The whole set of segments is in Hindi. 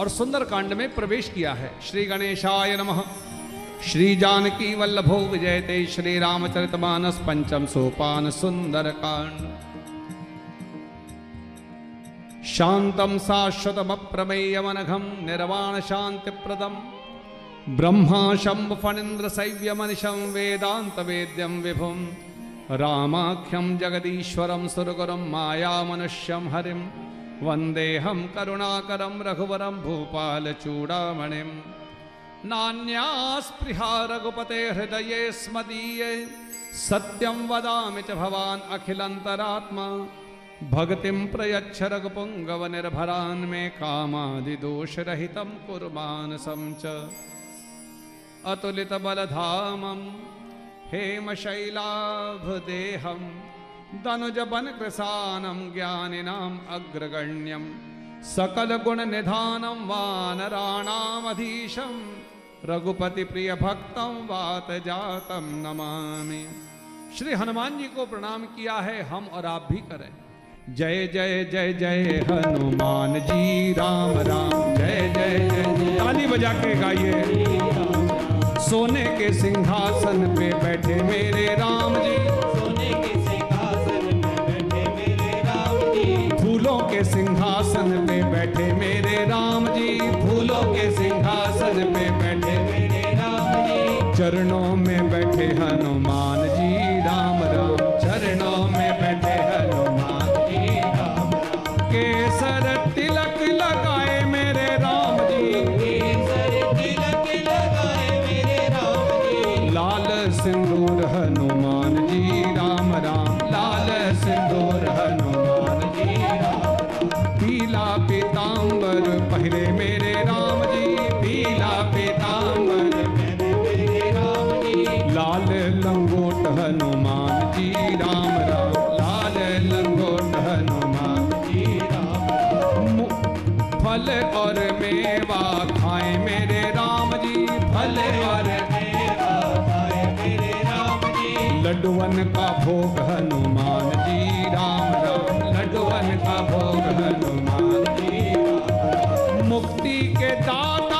और सुंदर कांड में प्रवेश किया है। श्री गणेशाय नमः। श्री जानकी वल्लभो विजयते। श्री रामचरितमानस पंचम सोपान सुंदर कांड शांतम शाश्वतम शाश्वतमप्रमेयमनघम निर्वाण शांति प्रदम। ब्रह्मा शंभ फणीन्द्र सैव्यमनिशं वेदांत वेद्यम विभुम रामाख्यम जगदीश्वरम सुरगुरम मायामनुष्यम हरिम करुणाकरम रघुवरम भूपालचूडामणिम नान्यास्पृहा रघुपते हृदये स्मदीये, सत्यं वदामि च भवान् अखिलन्तरात्मा। भक्तिं प्रयच्छ रघुपुङ्गवनिर्भरान् मे कामादिदोषरहितं कुर्मानसं च। अतुलितबलधामं, हेमशैलाभदेहं। दनुजवनकृशानं ज्ञानिनाम् अग्रगण्यं सकलगुणनिधानं वानराणामधीशं रघुपतिप्रियभक्तं वातजातं नमामि। श्री हनुमान जी को प्रणाम किया है, हम और आप भी करें। जय जय जय जय, हनुमान जी, राम राम। जय जय जय ताली बजा के गाइए। सोने के सिंहासन पे बैठे मेरे राम जी। के सिंहासन पे बैठे मेरे राम जी, फूलों के सिंहासन पे बैठे मेरे राम जी। चरणों में बैठे हनुमान लड्डुअन का भोग हनुमान जी, राम राम। लड्डुअन का भोग हनुमान जी। मुक्ति के दाता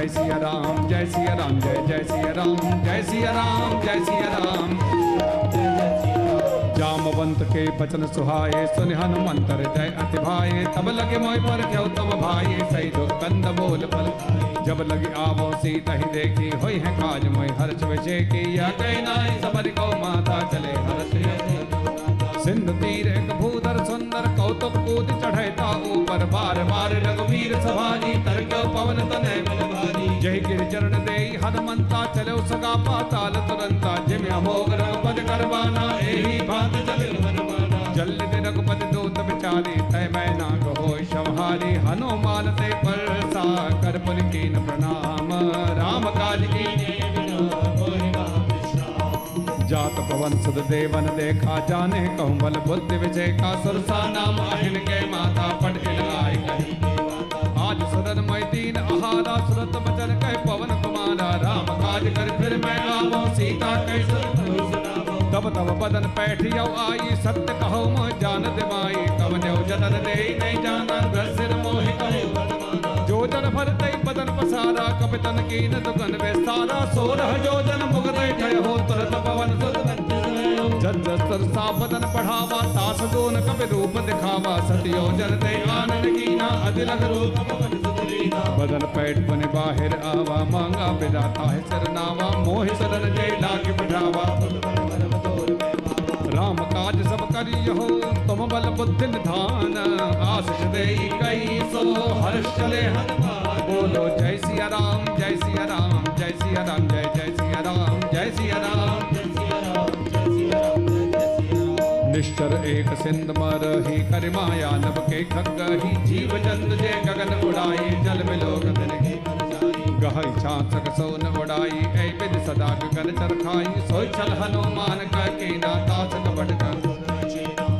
जय सिया राम, जय सिया राम, जय जय सिया राम, जय सिया राम, जय सिया राम। जामवंत के बचन सुहाए, सुन हनुमंतर जय अति भाए। तब लगे मोय पर क्यों तब भाई सही दो कंद बोल पल जब लगे आवो सीता ही देखी, होई है काज मोय हर्ष विजय की। या कह नाई सबर को माता चले हर्ष सिंधु तीर एक भूधर सुंदर कौतुक कूद चढ़ता ऊपर। बार बार रघुवीर सभाजी तरक्यो पवन तनय जय गिर चरण दे हनुमंता चलो सगा पाताल तुरंता। जिम अमोघ रघुपद करवाना एही बात चल हनुमाना जल दे रघुपति दूत बिचारी, तय मैं नाग हो शमहारी हनुमान ते परसा कर पुल कीन प्रणाम। राम काज की। जात पवन सुध देवन देखा, जाने कहूँ बल बुद्धि विजय का सुरसा नाम के माता कही आज सुरन मैं दीन आहारा, सुरत बचन कह पवन कुमारा। राम काज कर फिर मैं आवो सीता कैसे तब तब बदन पैठियो आई, सत्य कहो मोह जान दिमाई। तब न्यो जनन दे नहीं जाना ग्रसिर मोहि कहो जो जन भरते बदन पसारा, कपितन की न दुगन विस्तारा सोलह जो जन मुगत ठय हो, तुरत पवन सुत जन जस्तर सा बदन बढ़ावा तास दोन कपि रूप दिखावा। सतियो जन दे आनंद कीना अधिलग रूप बदन पैठ बने बाहिर आवा, मांगा बिदाता है सरनावा मोहि सरन जय लाग बिठावा राम काज सब करियो तुम बल बुद्धि निधान, आशीष दे कई सो, हर्ष चले हनुमान बोलो, जय सिया राम, जय सिया राम, जय सिया राम, जय जय सिया राम, जय सिया राम। निश्चर एक सिंध मर, ही कर माया नभ के खग, ही जीव जंत जे गगन उड़ाए जल कहई छांसक सोन उड़ाई, ऐ विद सदा गगन चरखाई। सोई छल हनुमान का कीना तासक बटकर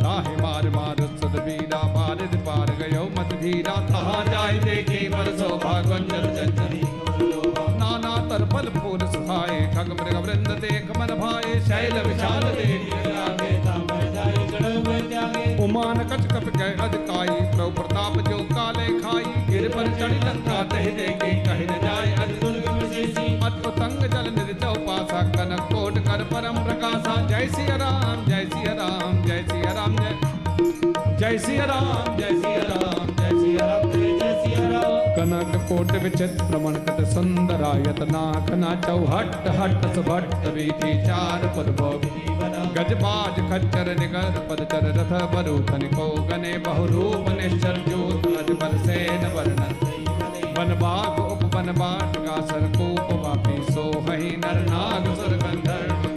ताहि मार मार सुद वीरा बारिद पार गयो मत धीरा। तहाँ जाय देखे पर शोभा गुंजन चंचरी नाना तर फल सुहाए, खग मृग वृंद देख मन भाए, शैल विशाल देख। उमान कच कप गए अधिकाई। प्रभु प्रताप जो काले खाई। गिर पर चढ़ी लंका तह देखे कह न जाए अत पतंग जल निर्जव पासा कनक कोट कर परम प्रकाशा। जय सिया राम जय सिया राम जय सिया राम जय जय सिया राम जय सिया राम जय सिया राम कनक कोट विचित्र मणकत सुंदरायत नाक ना चौहट हट सुभट वीथी चार पुरभो गजबाज खच्चर निगर पदचर रथ बरु तनिको गने बहुरूप निश्चर जोत अजबर सेन वर्णन वन बाग उप वन बाट का सरकूप वापी सो हही नर नाग सुर गंधर्व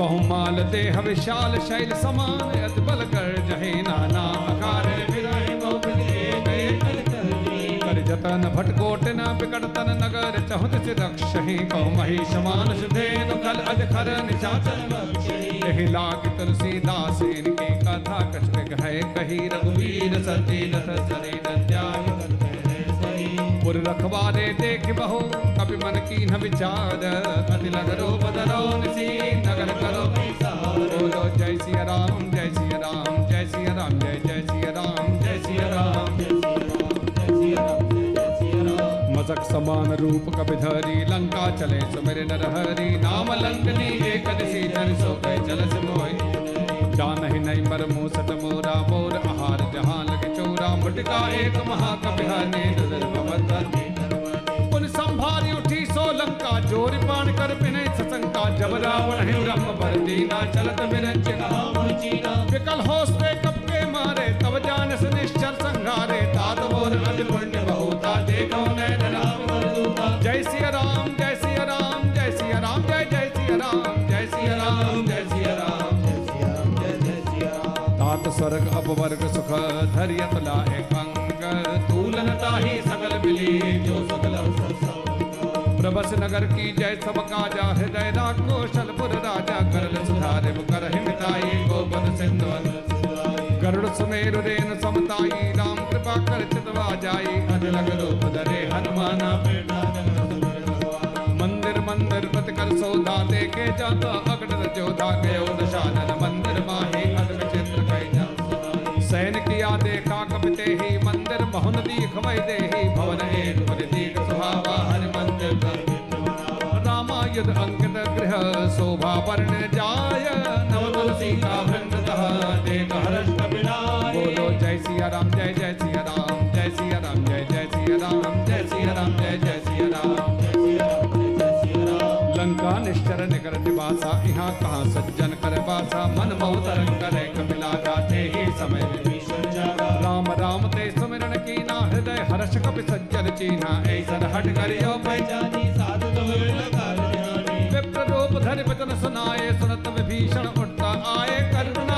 कहु माल देह विशाल शैल समान अत बल कर जहे नाना। जतन भटकोट न बिकट तन नगर, चहुत से रक्षहि कहु महिष मानुष धेनु खल अजखर निशाचर यही लाग तुलसीदास, इनकी कथा कष्ट है कही। रघुवीर सती रथ चरे पुर रखवारे देख बहु कपि मन की न विचार। अति लगरो बदरो, निसी नगर करो बोलो जय सिया राम, जय सिया राम, जय सिया राम, जय जय सिया राम, जय सिया राम। मजक समान रूप कपिधरी लंका चले सुमेर नरहरि नाम लंकनी एक दिशी धर सो गए जलस मोहि जान ही नहीं मर मूसत मोरा मोर आहार जहाँ लगे चोरा, मुटका एक महाकपिहने नज़र भवत पुन संभारी उठी सो लंका, ज़ोर पान कर पिने ससंका, जब रावण है ब्रह्म पर दीना, चलत विरंजना विकल होस्ते कप के मारे, तब जानस निश्चर संघारे तात मोर अज पुण्य बहुता देखो नैन राम जय सिया राम जय सिया राम जय सिया राम जय जय सिया राम जय सिया राम जय सिया राम तात स्वर्ग अपवर्ग सुख धरियत लाए कंग तूलन ताही सकल मिली जो सकल प्रभस नगर की जय सब काजा हृदय कौशलपुर राजा करल सुधारे कर हिमताई रेन समताई राम कृपा कर चितवा जाई। अजलग रूप धरे हनुमाना मंदिर मंदिर पत कर सौदा देखे जाता अकड़ जोधा गयो दशानन मंदिर माहे अदम चित्र कैजा सैन किया देखा कपिते ही मंदिर मोहन दीख वै देही। भवन एक पर दीख सुहावा हर मंदिर रामायुध अंकित गृह शोभा वर्ण जाय। नव तुलसी का वृंदतः देख हर्ष राम जय जय सिया राम जय सिया राम जय जय सिया राम जय सिया राम जय जय सिया राम लंका निश्चर निकर निवासा यहाँ कहाँ सज्जन कर वासा मन मोहतर करे, कपिला गाते ही समय। राम राम, ते सुमिरन कीना, हृदय हर्ष कपि सज्जन चीना। ऐसन हट करियो पहचानी साधु विप्र रूप धरि वचन सुनाए, सुनत विभीषण उठता, आए करुण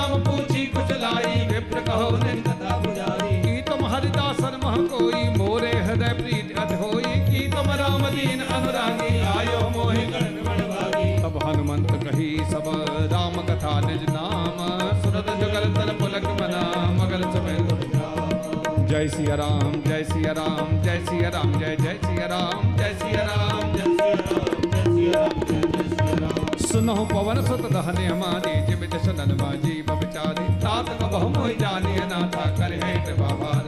कथा निज नाम, सुरत जुगल तल पुलक मना, मगल समय जय सिया राम, जय सिया राम, जय सिया राम, जय जय सिया राम, जय सिया राम, जय सुनो पवन सुत दहने हमारी जीवित सदन बाजी बचारी तात कबहु मोहि जानिय नाथा कर है कृपा भार।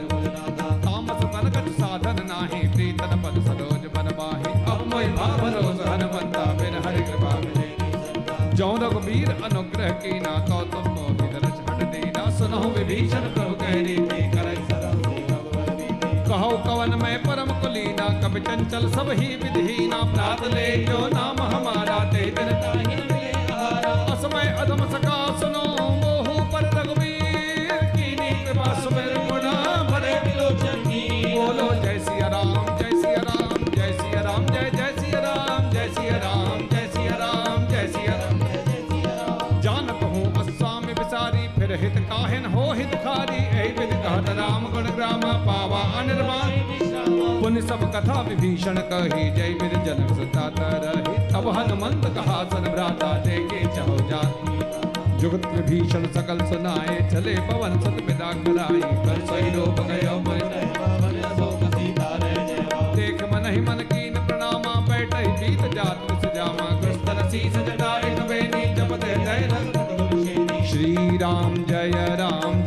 तामस तन साधन नाही, प्रीतन पद सरोज बन माही। अब मोहि भावरोज हनुमंता बिन अनुग्रह की ना तो तुम मोहि दरस हट देना सुनो विभीषण प्रभु कह रीति कर कहो कवन में परम कुलीना कब चंचल सब ही विधीना प्रात ले जो नाम हमारा ते दिन। असमय अधम सका सुनो, मोहु ग्राम पावा अनिर्वाण। पुण्य सब कथा विभीषण कही, जय वीर जनक सुता रही। तब हनुमंत कहा, सन भ्राता देखे चहो जाती। जुगत विभीषण सकल सुनाए, चले पवन सत पिता कराई कर सही मन, देख मन ही मन कीन प्रणामा बीत जात सजामा कृष्ण जटाए जपत श्री राम जय राम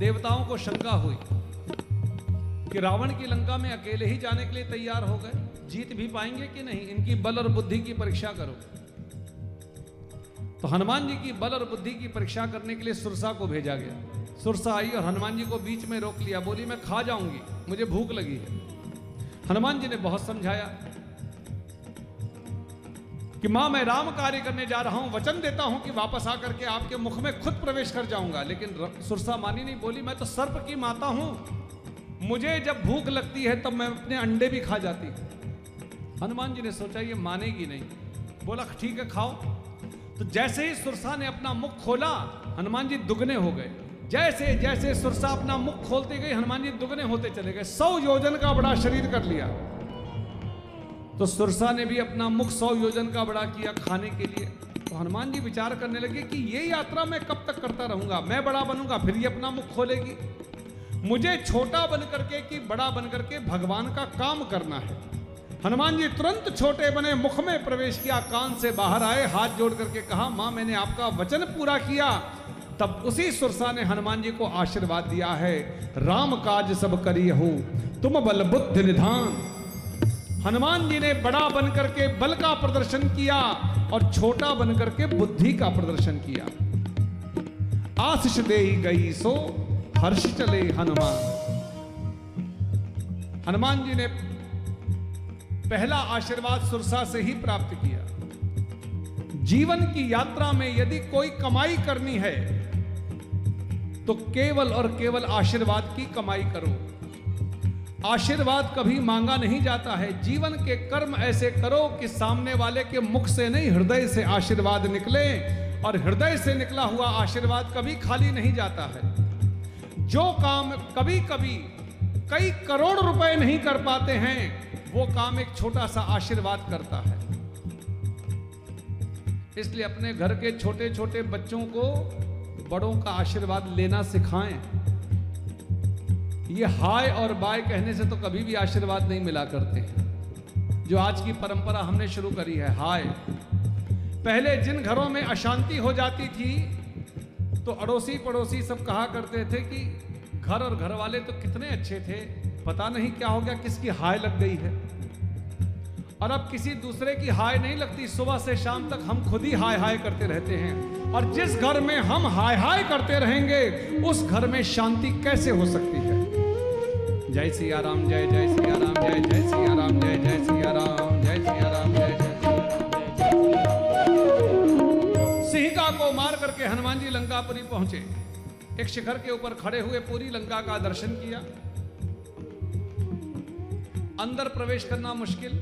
देवताओं को शंका हुई कि रावण की लंका में अकेले ही जाने के लिए तैयार हो गए। जीत भी पाएँगे कि नहीं? इनकी बल और बुद्धि की परीक्षा करो। तो हनुमान जी की बल और बुद्धि की परीक्षा करने के लिए सुरसा को भेजा गया। सुरसा आई और हनुमान जी को बीच में रोक लिया। बोली, मैं खा जाऊँगी। मुझे भूख लगी है। हनुमान जी ने बहुत समझाया। कि माँ, मैं राम कार्य करने जा रहा हूँ, वचन देता हूँ कि वापस आकर के आपके मुख में खुद प्रवेश कर जाऊँगा। लेकिन सुरसा मानी नहीं बोली, मैं तो सर्प की माता हूँ। मुझे जब भूख लगती है, तब मैं अपने अंडे भी खा जाती हनुमान जी ने सोचा, ये मानेगी नहीं। बोला, ठीक है, खाओ। तो जैसे ही सुरसा ने अपना मुख खोला, हनुमान जी दुगने हो गए। जैसे जैसे सुरसा अपना मुख खोलते गए हनुमान जी दुगने होते चले गए। सौ योजन का बड़ा शरीर कर लिया। तो सुरसा ने भी अपना मुख सौ योजन का बड़ा किया खाने के लिए। तो हनुमान जी विचार करने लगे कि ये यात्रा मैं कब तक करता रहूँगा? मैं बड़ा बनूँगा, फिर ये अपना मुख खोलेगी। मुझे छोटा बन करके कि बड़ा बन करके भगवान का काम करना है। हनुमान जी तुरंत छोटे बने मुख में प्रवेश किया, कान से बाहर आए, हाथ जोड़ करके कहा, माँ, मैंने आपका वचन पूरा किया। तब उसी सुरसा ने हनुमान जी को आशीर्वाद दिया है, राम काज सब करियहु, तुम बल बुद्धि निधान। हनुमान जी ने बड़ा बनकर के बल का प्रदर्शन किया और छोटा बनकर के बुद्धि का प्रदर्शन किया। आशीष दे गई सो हर्ष चले हनुमान। हनुमान जी ने पहला आशीर्वाद सुरसा से ही प्राप्त किया। जीवन की यात्रा में यदि कोई कमाई करनी है तो केवल और केवल आशीर्वाद की कमाई करो। आशीर्वाद कभी मांगा नहीं जाता है। जीवन के कर्म ऐसे करो कि सामने वाले के मुख से नहीं, हृदय से आशीर्वाद निकले और हृदय से निकला हुआ आशीर्वाद कभी खाली नहीं जाता है। जो काम कभी कभी कई करोड़ रुपए नहीं कर पाते हैं, वो काम एक छोटा सा आशीर्वाद करता है। इसलिए अपने घर के छोटे छोटे बच्चों को बड़ों का आशीर्वाद लेना सिखाएँ। ये हाय और बाय कहने से तो कभी भी आशीर्वाद नहीं मिला करते। जो आज की परंपरा हमने शुरू करी है, हाय। पहले जिन घरों में अशांति हो जाती थी तो अड़ोसी पड़ोसी सब कहा करते थे कि घर और घर वाले तो कितने अच्छे थे, पता नहीं क्या हो गया, किसकी हाय लग गई है। और अब किसी दूसरे की हाय नहीं लगती, सुबह से शाम तक हम खुद ही हाय हाय करते रहते हैं। और जिस घर में हम हाय हाय करते रहेंगे, उस घर में शांति कैसे हो सकती है? जय सिया राम जय जय सिया राम जय जय सिया राम जय जय सिया राम जय सिया राम जय जय सिंहिका को मार करके हनुमान जी लंकापुरी पहुँचे। एक शिखर के ऊपर खड़े हुए पूरी लंका का दर्शन किया। अंदर प्रवेश करना मुश्किल।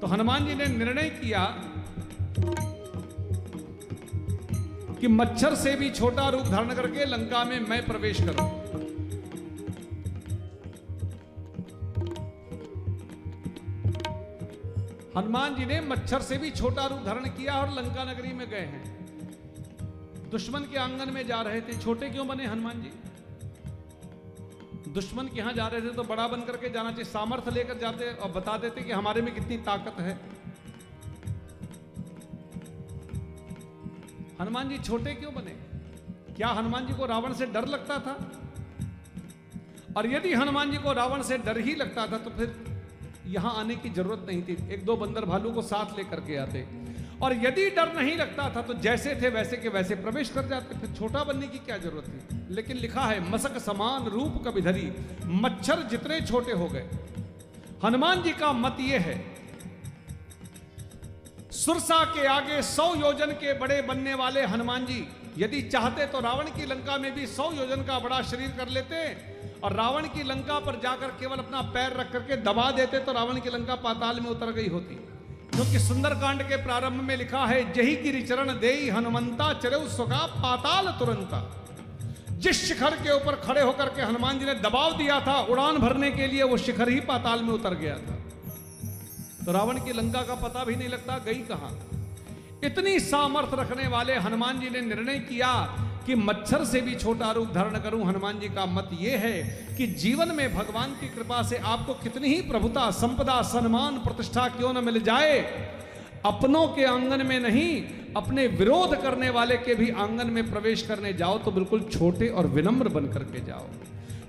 तो हनुमान जी ने निर्णय किया कि मच्छर से भी छोटा रूप धारण करके लंका में मैं प्रवेश करूँ। हनुमान जी ने मच्छर से भी छोटा रूप धारण किया और लंका नगरी में गए हैं। दुश्मन के आँगन में जा रहे थे। छोटे क्यों बने हनुमान जी? दुश्मन के यहाँ जा रहे थे तो बड़ा बन करके जाना चाहिए। सामर्थ्य लेकर जाते और बता देते कि हमारे में कितनी ताकत है। हनुमान जी छोटे क्यों बने? क्या हनुमान जी को रावण से डर लगता था? और यदि हनुमान जी को रावण से डर ही लगता था तो फिर यहाँ आने की ज़रूरत नहीं थी। एक दो बंदर भालू को साथ लेकर के आते। और यदि डर नहीं लगता था तो जैसे थे वैसे के वैसे प्रवेश कर जाते। फिर छोटा बनने की क्या ज़रूरत थी? लेकिन लिखा है, मसक समान रूप कभी धरी, मच्छर जितने छोटे हो गए। हनुमान जी का मत यह है सुरसा के आगे सौ योजन के बड़े बनने वाले हनुमान जी। यदि चाहते तो रावण की लंका में भी सौ योजन का बड़ा शरीर कर लेते और रावण की लंका पर जाकर केवल अपना पैर रख करके दबा देते तो रावण की लंका पाताल में उतर गई होती। क्योंकि सुंदरकांड के प्रारंभ में लिखा है, जही गिरि चरण देई हनुमंता चरे सुगा पाताल तुरंता। जिस शिखर के ऊपर खड़े होकर के हनुमान जी ने दबाव दिया था, उड़ान भरने के लिए वो शिखर ही पाताल में उतर गया था। तो रावण की लंका का पता भी नहीं लगता गई कहाँ। इतनी सामर्थ रखने वाले हनुमान जी ने निर्णय किया कि मच्छर से भी छोटा रूप धारण करूँ। हनुमान जी का मत यह है कि जीवन में भगवान की कृपा से आपको कितनी ही प्रभुता, संपदा, सम्मान, प्रतिष्ठा क्यों न मिल जाए। अपनों के आँगन में नहीं, अपने विरोध करने वाले के भी आँगन में प्रवेश करने जाओ तो बिल्कुल छोटे और विनम्र बन करके जाओ।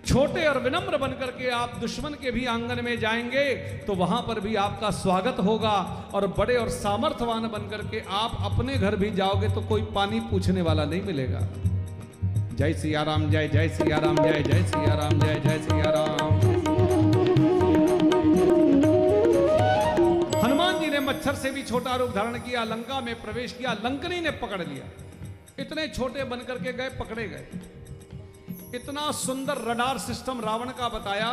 छोटे और विनम्र बन करके आप दुश्मन के भी आँगन में जाएँगे तो वहाँ पर भी आपका स्वागत होगा। और बड़े और सामर्थ्यवान बन करके आप अपने घर भी जाओगे तो कोई पानी पूछने वाला नहीं मिलेगा। जय सिया राम, जय जय सिया राम, जय जय सिया राम, जय जय सिया राम। हनुमान जी ने मच्छर से भी छोटा रूप धारण किया, लंका में प्रवेश किया, लंकनी ने पकड़ लिया। इतने छोटे बनकर के गए, पकड़े गए। इतना सुंदर रडार सिस्टम रावण का बताया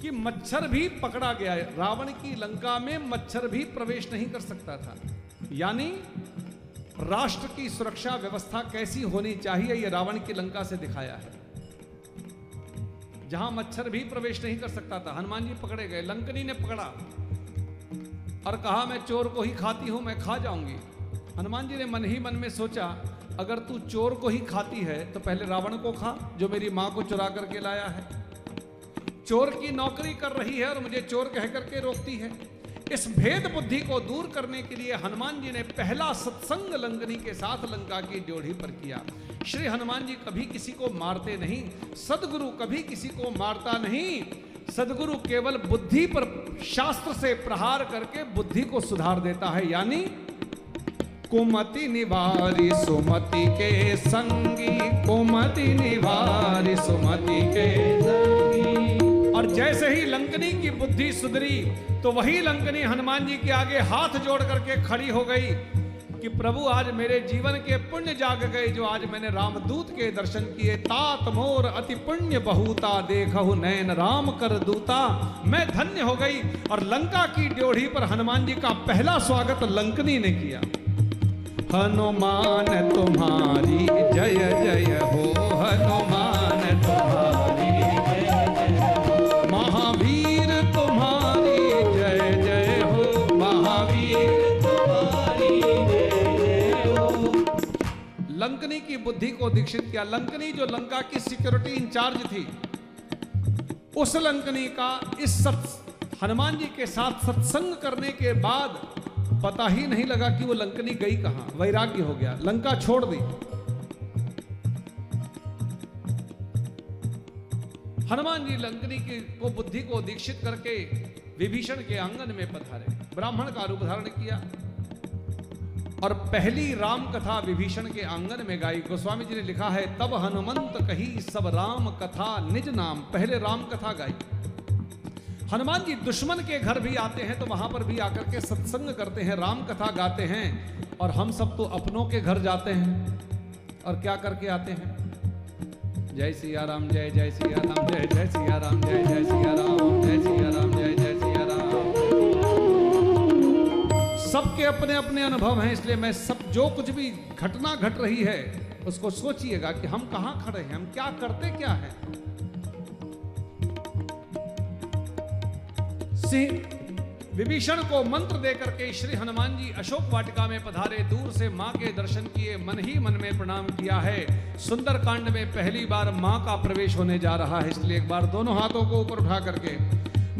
कि मच्छर भी पकड़ा गया है। रावण की लंका में मच्छर भी प्रवेश नहीं कर सकता था। यानी राष्ट्र की सुरक्षा व्यवस्था कैसी होनी चाहिए यह रावण की लंका से दिखाया है। जहाँ मच्छर भी प्रवेश नहीं कर सकता था, हनुमान जी पकड़े गए, लंकनी ने पकड़ा और कहा, मैं चोर को ही खाती हूँ, मैं खा जाऊँगी। हनुमान जी ने मन ही मन में सोचा अगर तू चोर को ही खाती है तो पहले रावण को खा, जो मेरी माँ को चुरा करके लाया है। चोर की नौकरी कर रही है और मुझे चोर कह करके रोकती है। इस भेद बुद्धि को दूर करने के लिए हनुमान जी ने पहला सत्संग लंगनी के साथ लंका की ड्योढ़ी पर किया। श्री हनुमान जी कभी किसी को मारते नहीं, सदगुरु कभी किसी को मारता नहीं। सदगुरु केवल बुद्धि पर शास्त्र से प्रहार करके बुद्धि को सुधार देता है, यानी कुमति निवारी सुमति के संगी। कुमति निवारी सुमति के संगी। और जैसे ही लंकनी की बुद्धि सुधरी तो वही लंकनी हनुमान जी के आगे हाथ जोड़ करके खड़ी हो गई कि प्रभु, आज मेरे जीवन के पुण्य जाग गए जो आज मैंने रामदूत के दर्शन किए। तात मोर अति पुण्य बहुता, देखहु नैन राम कर दूता। मैं धन्य हो गई और लंका की ड्योढ़ी पर हनुमान जी का पहला स्वागत लंकनी ने किया। हनुमान तुम्हारी, जय जय हो हनुमान तुम्हारी, महावीर तुम्हारी, जय जय हो महावीर तुम्हारी हो लंकनी की बुद्धि को दीक्षित किया। लंकनी जो लंका की सिक्योरिटी इंचार्ज थी, उस लंकनी का इस सत, हनुमान जी के साथ सत्संग करने के बाद पता ही नहीं लगा कि वो लंकनी गई कहाँ। वैराग्य हो गया। लंका छोड़ दी। हनुमान जी लंकनी की को बुद्धि को दीक्षित करके विभीषण के आँगन में पधारे। ब्राह्मण का रूप धारण किया। और पहली राम कथा विभीषण के आँगन में गाई। गोस्वामी जी ने लिखा है, तब हनुमंत कही सब राम कथा निज नाम। पहले राम कथा गाई। हनुमान जी दुश्मन के घर भी आते हैं तो वहाँ पर भी आकर के सत्संग करते हैं राम कथा गाते हैं, और हम सब तो अपनों के घर जाते हैं। और क्या करके आते हैं? जय सिया राम जय जय सिया राम जय जय सिया राम जय जय सिया राम जय सिया राम जय जय सिया राम सबके अपने अपने अनुभव हैं, इसलिए मैं सब, जो कुछ भी घटना घट रही है, उसको सोचिएगा कि हम कहाँ खड़े हैं, हम क्या करते, क्या हैं। सिंह विभीषण को मंत्र देकर के श्री हनुमान जी अशोक वाटिका में पधारे, दूर से माँ के दर्शन किए, मन ही मन में प्रणाम किया है सुंदर कांड में पहली बार माँ का प्रवेश होने जा रहा है, इसलिए एक बार दोनों हाथों को ऊपर उठा करके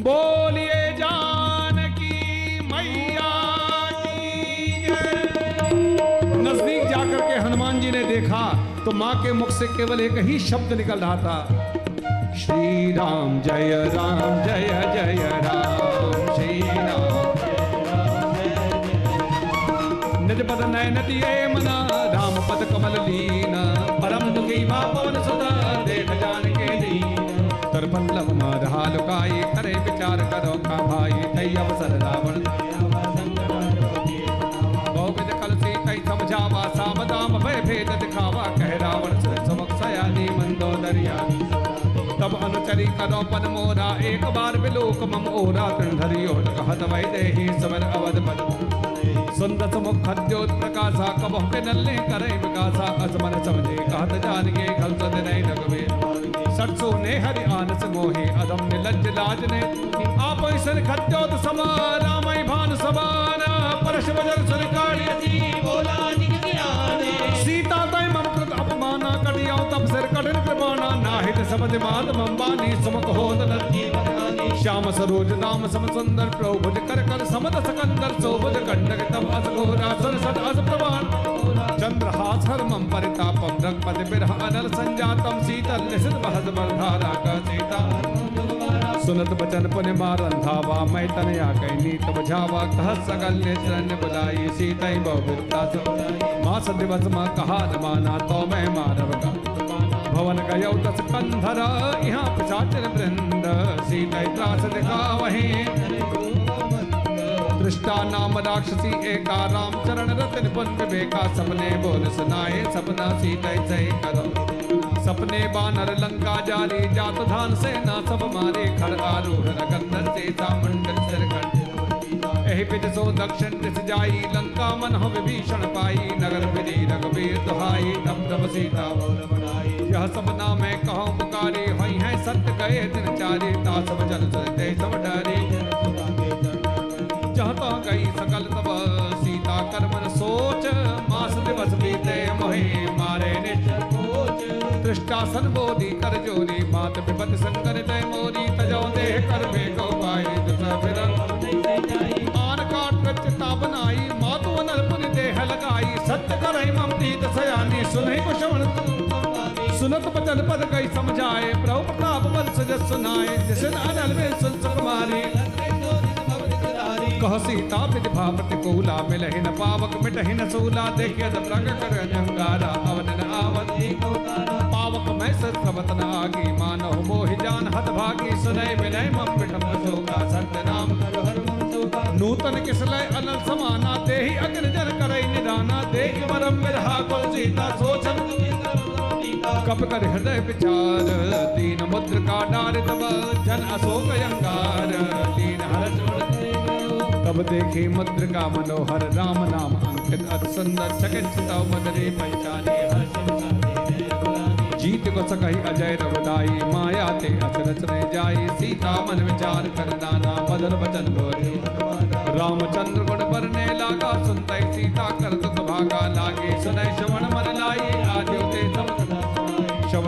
बोलिए मैया की जय। नज़दीक जाकर के हनुमान जी ने देखा तो माँ के मुख से केवल एक ही शब्द निकल रहा था श्री राम जय राम, जय जय राम। श्री राम। निज पद नयन मना, राम पद कमल लीना। परम दुखी पवन सुधा देख जान के दीन दर्पण लुकाए करे विचार करो का भाई। तय अवसर रावण। बहुविध कल से कई समझावा सावधाम भय भेद दिखावा, कह रावण। पद मोरा, एक बार बिलोक मम ओरा तृणधरियो कहत वै देही समर अवध पद सुंदर मुख खद्योत प्रकाशा कबह के नल्ले करे विकासा असमन समझे कहत जान के खल सद नहीं लगवे सटसो ने हरि आनस मोहे, अदम ने लज्ज लाज ने आप ईश्वर खद्योत समा रामई भान समान परश बजर सुरकाड़ी जी बोला। नाहित समझ मात मम्बानी सुमक होत श्याम सरोज, नाम सम सुंदर, प्रभुज कर कर समद सकंदर, सोभुज कंडक तब अस घोरा सुर सद अस प्रवान चंद्रहास हर मम परितापम रघपति बिरह अनल संजातम, शीतल निशित बहस बरधारा का सीता। सुनत बचन पुन मारन धावा, मैं तनया कई नीत बझावा, कह सकल नेत्रन बुलाई सीतई बहुबिरता मास दिवस में कहा न माना तो मैं मानव का। भवन गयो दस कंधर, यहाँ पिशाचन वृंद सीतई त्रास दिखावही दृष्टा नाम राक्षसी एका राम चरण रतन पुन विवेका सपने बोल सुनाए सपना सीतई सही करो। सपने बानर लंका जारी जात धान सेना, सब मारे खड़ आरूढ़ रगंधर सीता मंडल सिर खड़ एहि पिज सो दक्षिण दिस जाई, लंका मन हो विभीषण पाई, नगर विधि रघुवीर दुहाई तब तब सीता बोल बढ़ाई यह सपना मैं कहूँ, पुकारी, हई है सत्य गए दिन चारी तास जल चलते सब डरी। जहता गई सकल तब सीता कर मन सोच, मास दिवस बीते, मोहे मारे निश्चर कोच दृष्टासन बोधी कर जोरी मात विपत संकर तय मोरी, तजो देह कर बे को पाए आन काट चिता बनाई मातु अनल पुनि देह लगाई, सत्य करई मम प्रीत सयानी सुनहि कुशवण सुनत बचन पद कई समझाए, प्रभु प्रताप बल सजस सुनाए, जिसन अनल में सुन सुकुमारी कह सीता विधिभा प्रतिकूला मिलहि न पावक मिटहि न सूला देखिय प्रग कर जंगारा अवन न आवती पावक मैं सत्रवतन आगी, मानव मोहि जान हत भागी, सुनय विनय मम पिठम शोका सत्य नाम कर हर मन शोका नूतन किसलय अनल समाना, देहि अग्र जन करई निदाना, देख परम विरहा, कुल सीता सोचन कप कर हृदय विचार, दीन मुद्र का डार तब जन अशोक अंगार दीन हर तब देखे मुद्र का मनोहर, राम नाम अंकित, अति सुंदर चकित चिताव मदरे पहचाने जीत को सकही अजय रघुदाई, माया ते अचरच रह जाई, सीता मन विचार कर नाना बदल बचन बोले। रामचंद्र गुण बरने लागा सुनतई, सीता कर दुख भागा लागे सुनय श्रवण मन लाई ते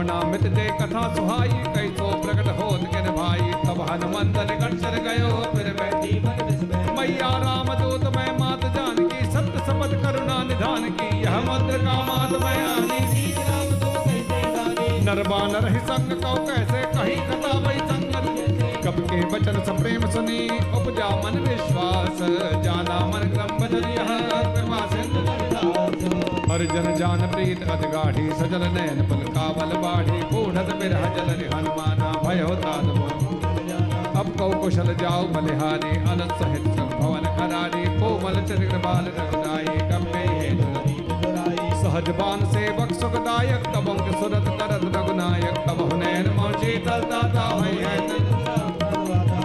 सब श्रवणामित दे कथा सुहाई कैसो प्रकट होत के भाई। तब हनुमंत निकट चल गयो, फिर बैठी मैया राम दूत, मैं मात जान की सत्य समझ करुणा निधान की। यह मंत्र का मात मैं आनी। नरबानर ही संग को कैसे कही कथा वही संगत। कब के वचन सप्रेम सुनी, उपजा मन विश्वास। जाना मन क्रम भजन यह कृपा सिंधु हर जन प्रीत अति गाढ़ी सजल नयन पल कावल बाढ़ी, बूढ़त बिरह जल हनुमाना, भय होता अब कौ कुशल जाओ बलिहारी, अनंत सहित भवन करारी कोमल चरित्र बाल रघुदाई कम्बे हे सहज बान सेवक, सुखदायक तब अंक सुरत करत रघुनायक तब हुनैन मोची दाता भई है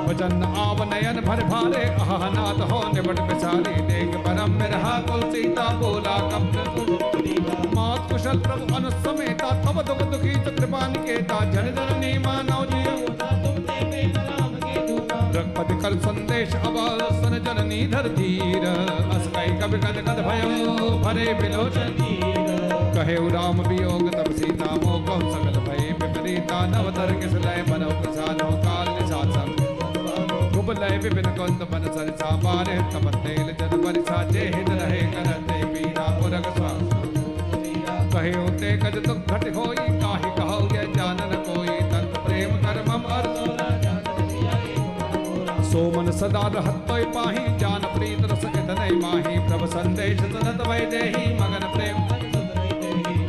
वचन आव नयन भर भारे। अहनाथ हो निबट बिचारी देख परम मिरहा कुल सीता बोला कब मात कुशल प्रभु अनुस समेता तब दुख दुखी कृपा निकेता जन जननी मानव जीव रघुपति कर संदेश अवसन जननी धर धीर असकई कवि कद कद भयो भरे बिलोचन कहे राम वियोग, तब सीता मोको सकल भय। विपरीता नवतर किस लय बनो प्रसादो काल निशासन गुब लय विपिन कुंद बन सरसा बारे तब तेल जन बरसा जे हित रहे करते पीरा पुरग स्वा कहे ते गज दुख घट होई, काहि कहो ये जानन कोई? तंत प्रेम कर मम अर्जुन। सोमन सदा रहतोय पाही, जान प्रीत रस इतनै माही। प्रभ संदेश सनत वै देही, मगन प्रेम।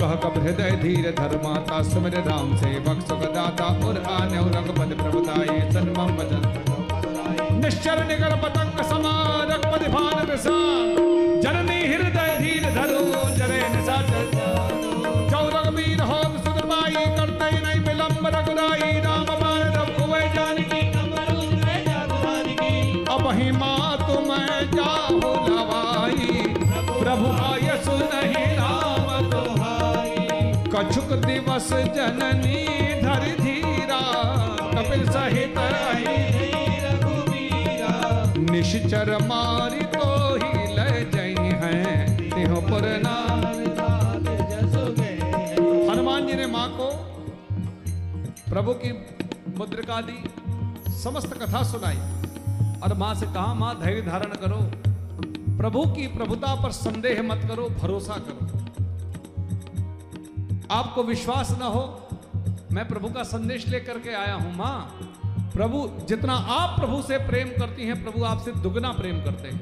कह कब हृदय धीर धर्माता सुमिर राम से बक्सुक दाता उर आन्यो रघुपति प्रभुताई सन्मम वचन निश्चर निगर पतंग समारक परिभान जननी हृदय धीर धरो हो सुनवाई करते नहीं विलंब रघुराई। राम जानकी अब ही माँ लवाई। प्रभु आय सुनहि राम दुहाई। कछुक दिवस जननी धर धीरा, कपिल सहित रही। निश्चर मारी तो ही ले जई हैं। पर नाम हनुमान जी ने माँ को, प्रभु की मुद्रिका दी, समस्त कथा सुनाई। और माँ से कहा, माँ, धैर्य धारण करो। प्रभु की प्रभुता पर संदेह मत करो, भरोसा करो। आपको विश्वास न हो, मैं प्रभु का संदेश लेकर के आया हूँ, माँ। प्रभु, जितना आप प्रभु से प्रेम करती हैं, प्रभु आपसे दुगना प्रेम करते हैं।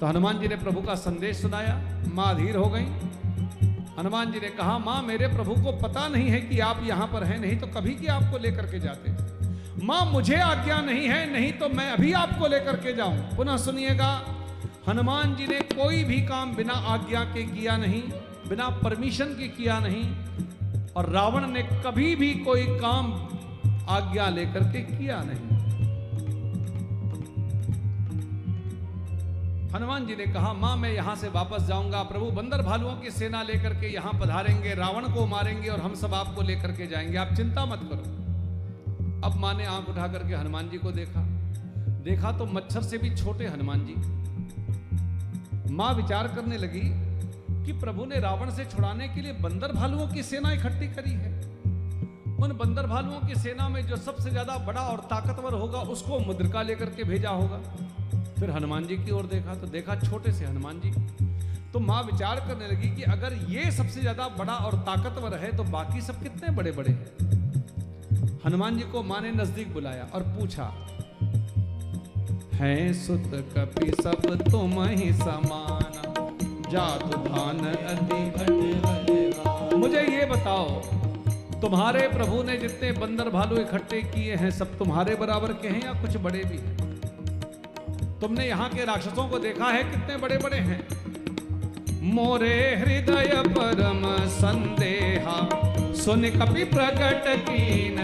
तो हनुमान जी ने प्रभु का संदेश सुनाया, माँ अधीर हो गई। हनुमान जी ने कहा, माँ, मेरे प्रभु को पता नहीं है कि आप यहाँ पर हैं, नहीं तो कभी की आपको लेकर के जाते माँ, मुझे आज्ञा नहीं है, नहीं तो मैं अभी आपको लेकर के जाऊँ। पुनः सुनिएगा, हनुमान जी ने कोई भी काम बिना आज्ञा के किया नहीं, बिना परमिशन के किया नहीं, और रावण ने कभी भी कोई काम आज्ञा लेकर के किया नहीं। हनुमान जी ने कहा, माँ, मैं यहाँ से वापस जाऊँगा। प्रभु, बंदर भालुओं की सेना लेकर के यहाँ पधारेंगे, रावण को मारेंगे और हम सब आपको लेकर के जाएँगे। आप चिंता मत करो। अब माँ ने आँख उठा करके हनुमान जी को देखा। देखा तो मच्छर से भी छोटे हनुमान जी। माँ विचार करने लगी कि प्रभु ने रावण से छुड़ाने के लिए बंदर भालुओं की सेना इकट्ठी करी है। उन बंदर भालुओं की सेना में जो सबसे ज़्यादा बड़ा और ताकतवर होगा, उसको मुद्रिका लेकर के भेजा होगा। फिर हनुमान जी की ओर देखा तो देखा छोटे से हनुमान जी। तो माँ विचार करने लगी कि अगर ये सबसे ज़्यादा बड़ा और ताकतवर है तो बाकी सब कितने बड़े बड़े हैं? हनुमान जी को माँ ने नज़दीक बुलाया और पूछा, है सुत कपि सब तुम ही समान? जात भान मुझे ये बताओ तुम्हारे प्रभु ने जितने बंदर भालू इकट्ठे किए हैं, सब तुम्हारे बराबर के हैं या कुछ बड़े भी हैं? तुमने यहाँ के राक्षसों को देखा है कितने बड़े बड़े हैं? मोरे हृदय परम संदेहा, सुन कपि प्रकट कीन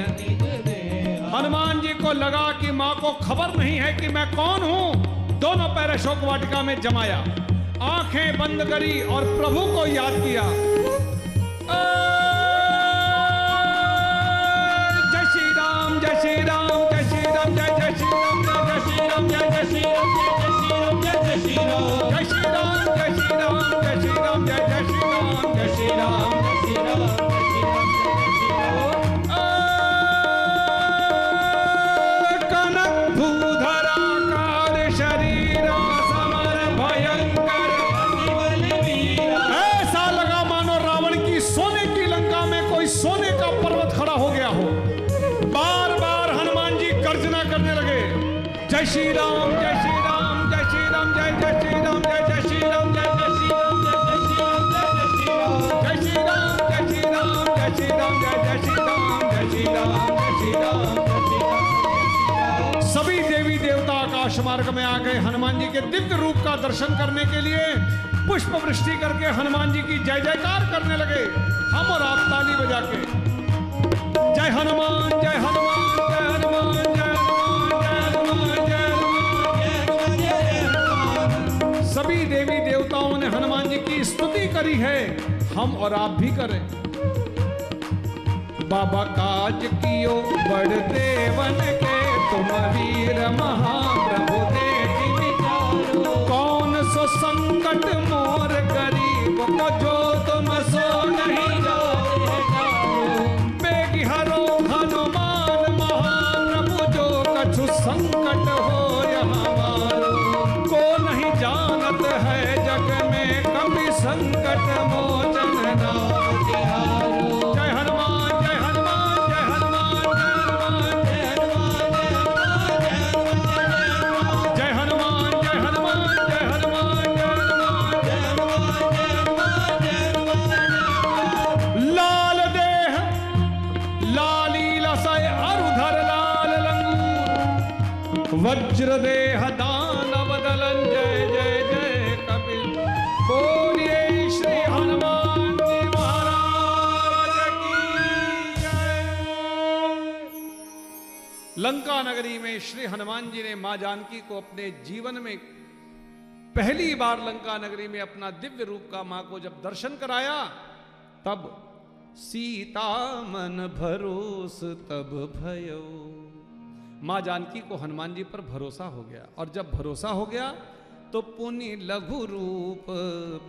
हनुमान जी को लगा कि माँ को खबर नहीं है कि मैं कौन हूँ। दोनों पैर अशोक वाटिका में जमाया। आँखें बंद करी और प्रभु को याद किया। जय दिव्य रूप का दर्शन करने के लिए पुष्प वृष्टि करके हनुमान जी की जय जयकार करने लगे, हम और आप ताली बजा के जय हनुमान जय हनुमान जय हनुमान जय हनुमान जय हनुमान, जय सभी देवी देवताओं ने हनुमान जी की स्तुति करी है, हम और आप भी करें। बाबा काज कियो बड़ देवन के तुम वीर महाप्रभु। பாட்டு लंका नगरी में श्री हनुमान जी ने माँ जानकी को अपने जीवन में पहली बार लंका नगरी में अपना दिव्य रूप का माँ को जब दर्शन कराया, तब सीता मन भरोस, तब भयो। माँ जानकी को हनुमान जी पर भरोसा हो गया और जब भरोसा हो गया तो पुनि लघु रूप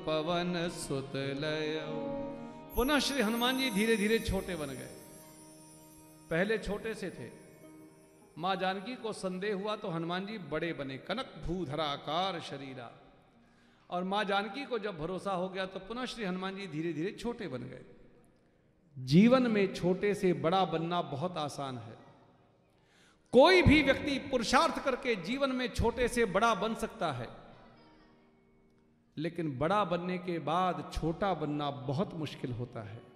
पवन सुत लय। पुनः श्री हनुमान जी धीरे धीरे छोटे बन गए। पहले छोटे से थे माँ जानकी को संदेह हुआ तो हनुमान जी बड़े बने, कनक भूधराकार शरीरा। और माँ जानकी को जब भरोसा हो गया तो पुनः श्री हनुमान जी धीरे धीरे छोटे बन गए। जीवन में छोटे से बड़ा बनना बहुत आसान है। कोई भी व्यक्ति पुरुषार्थ करके जीवन में छोटे से बड़ा बन सकता है। लेकिन बड़ा बनने के बाद छोटा बनना बहुत मुश्किल होता है।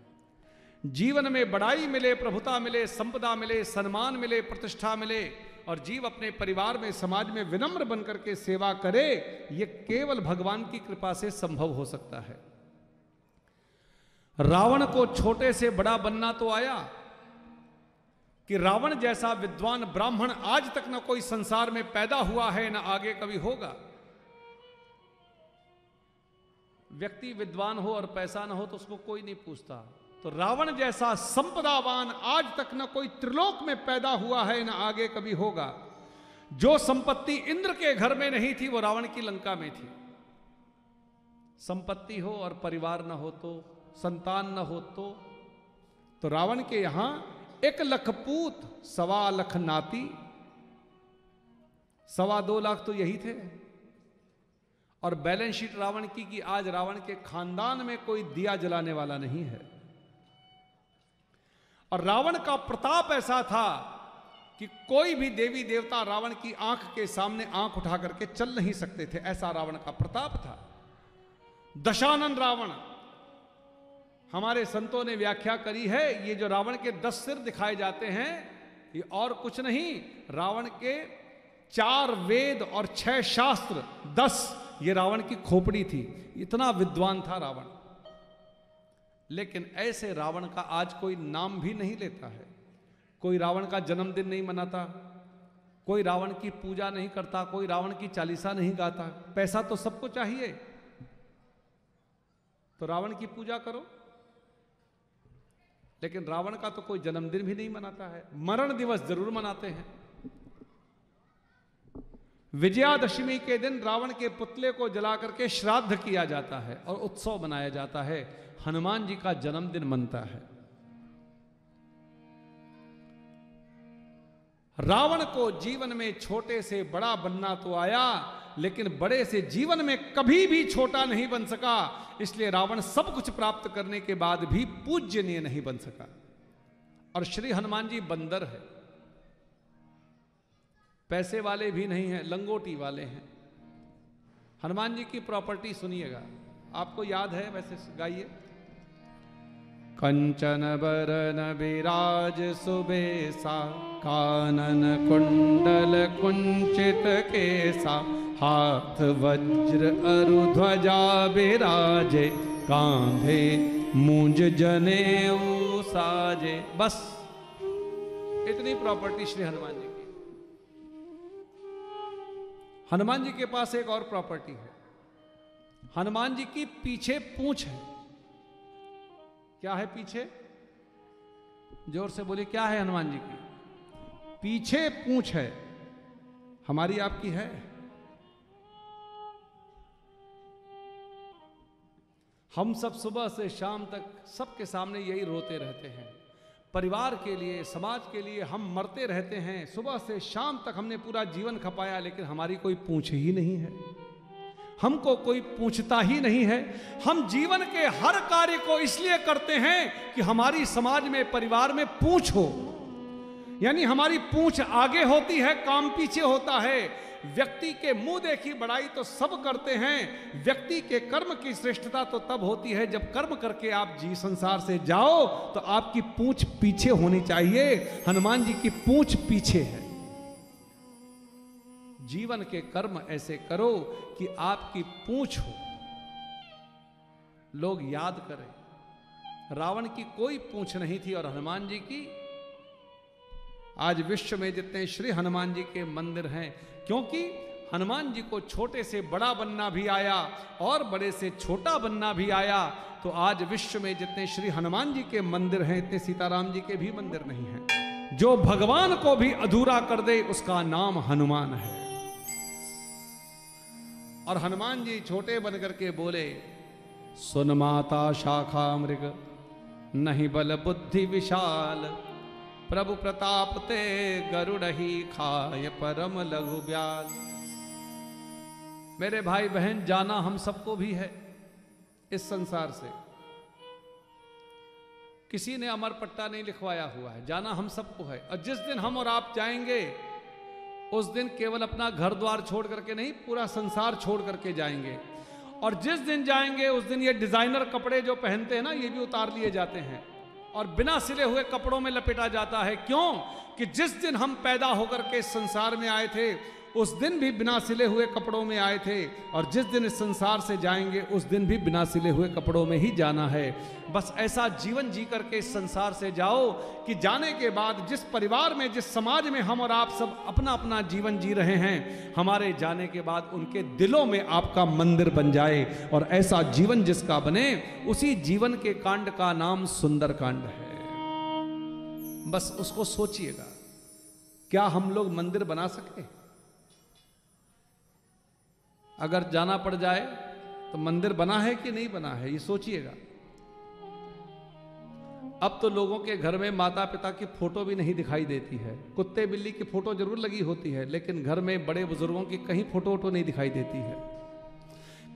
जीवन में बड़ाई मिले, प्रभुता मिले, संपदा मिले, सम्मान मिले, प्रतिष्ठा मिले और जीव अपने परिवार में, समाज में विनम्र बनकर के सेवा करे यह केवल भगवान की कृपा से संभव हो सकता है। रावण को छोटे से बड़ा बनना तो आया कि रावण जैसा विद्वान ब्राह्मण आज तक ना कोई संसार में पैदा हुआ है, ना आगे कभी होगा। व्यक्ति विद्वान हो और पैसा ना हो तो उसको कोई नहीं पूछता। तो रावण जैसा संपदावान आज तक न कोई त्रिलोक में पैदा हुआ है, न आगे कभी होगा। जो संपत्ति इंद्र के घर में नहीं थी, वो रावण की लंका में थी। संपत्ति हो और परिवार न हो तो संतान न हो तो तो रावण के यहाँ एक लख पूत, सवा लख नाती, सवा दो लाख तो यही थे। और बैलेंस शीट रावण की कि आज रावण के खानदान में कोई दिया जलाने वाला नहीं है। और रावण का प्रताप ऐसा था कि कोई भी देवी देवता रावण की आँख के सामने आँख उठा करके चल नहीं सकते थे, ऐसा रावण का प्रताप था। दशानन रावण, हमारे संतों ने व्याख्या करी है, ये जो रावण के दस सिर दिखाए जाते हैं, ये और कुछ नहीं, रावण के चार वेद और छह शास्त्र, दस, ये रावण की खोपड़ी थी, इतना विद्वान था रावण। लेकिन ऐसे रावण का आज कोई नाम भी नहीं लेता है। कोई रावण का जन्मदिन नहीं मनाता, कोई रावण की पूजा नहीं करता, कोई रावण की चालीसा नहीं गाता। पैसा तो सबको चाहिए। तो रावण की पूजा करो। लेकिन रावण का तो कोई जन्मदिन भी नहीं मनाता है। मरण दिवस ज़रूर मनाते हैं। विजयादशमी के दिन रावण के पुतले को जला करके श्राद्ध किया जाता है और उत्सव मनाया जाता है। हनुमान जी का जन्मदिन मनता है। रावण को जीवन में छोटे से बड़ा बनना तो आया, लेकिन बड़े से जीवन में कभी भी छोटा नहीं बन सका। इसलिए रावण सब कुछ प्राप्त करने के बाद भी पूज्यनीय नहीं बन सका। और श्री हनुमान जी बंदर है। पैसे वाले भी नहीं हैं, लंगोटी वाले हैं। हनुमान जी की प्रॉपर्टी सुनिएगा। आपको याद है वैसे गाइए। कंचन बरन विराज सुबेसा, कानन कुंडल कुंचित केसा, हाथ वज्र अरु ध्वजा विराजे, कांधे मूंज जने साजे। बस, इतनी प्रॉपर्टी श्री हनुमान जी हनुमान जी के पास एक और प्रॉपर्टी है। हनुमान जी की पीछे पूछ है। क्या है पीछे? ज़ोर से बोले क्या है हनुमान जी की? पीछे पूछ है। हमारी आपकी है। हम सब सुबह से शाम तक सबके सामने यही रोते रहते हैं। परिवार के लिए, समाज के लिए हम मरते रहते हैं। सुबह से शाम तक हमने पूरा जीवन खपाया, लेकिन हमारी कोई पूछ ही नहीं है। हमको कोई पूछता ही नहीं है। हम जीवन के हर कार्य को इसलिए करते हैं कि हमारी समाज में, परिवार में पूछ हो। यानी हमारी पूछ आगे होती है, काम पीछे होता है। व्यक्ति के मुँह देखी बड़ाई तो सब करते हैं, व्यक्ति के कर्म की श्रेष्ठता तो तब होती है जब कर्म करके आप जी संसार से जाओ तो आपकी पूछ पीछे होनी चाहिए। हनुमान जी की पूछ पीछे है। जीवन के कर्म ऐसे करो कि आपकी पूछ हो। लोग याद करें, रावण की कोई पूछ नहीं थी और हनुमान जी की आज विश्व में जितने श्री हनुमान जी के मंदिर हैं, क्योंकि हनुमान जी को छोटे से बड़ा बनना भी आया और बड़े से छोटा बनना भी आया तो आज विश्व में जितने श्री हनुमान जी के मंदिर हैं, इतने सीताराम जी के भी मंदिर नहीं हैं। जो भगवान को भी अधूरा कर दे, उसका नाम हनुमान है। और हनुमान जी छोटे बन करके बोले, सुन माता शाखा मृग नहीं बल बुद्धि विशाल प्रभु प्रताप ते गरुड़ ही खाय परम लघु ब्याल। मेरे भाई बहन, जाना हम सबको भी है इस संसार से। किसी ने अमर पट्टा नहीं लिखवाया हुआ है, जाना हम सबको है। और जिस दिन हम और आप जाएँगे, उस दिन केवल अपना घर द्वार छोड़ करके नहीं, पूरा संसार छोड़ करके जाएँगे। और जिस दिन जाएँगे, उस दिन ये डिज़ाइनर कपड़े जो पहनते हैं ना, ये भी उतार लिए जाते हैं। और बिना सिले हुए कपड़ों में लपेटा जाता है। क्यों? कि जिस दिन हम पैदा होकर के संसार में आए थे उस दिन भी बिना सिले हुए कपड़ों में आए थे और जिस दिन इस संसार से जाएँगे, उस दिन भी बिना सिले हुए कपड़ों में ही जाना है। बस ऐसा जीवन जी करके इस संसार से जाओ कि जाने के बाद जिस परिवार में, जिस समाज में हम और आप सब अपना अपना जीवन जी रहे हैं, हमारे जाने के बाद उनके दिलों में आपका मंदिर बन जाए और ऐसा जीवन जिसका बने, उसी जीवन के कांड का नाम सुंदर कांड है। बस उसको सोचिएगा, क्या हम लोग मंदिर बना सके अगर जाना पड़ जाए तो मंदिर बना है कि नहीं बना है, ये सोचिएगा। अब तो लोगों के घर में माता पिता की फ़ोटो भी नहीं दिखाई देती है। कुत्ते बिल्ली की फ़ोटो ज़रूर लगी होती है, लेकिन घर में बड़े बुज़ुर्गों की कहीं फ़ोटो वोटो नहीं दिखाई देती है।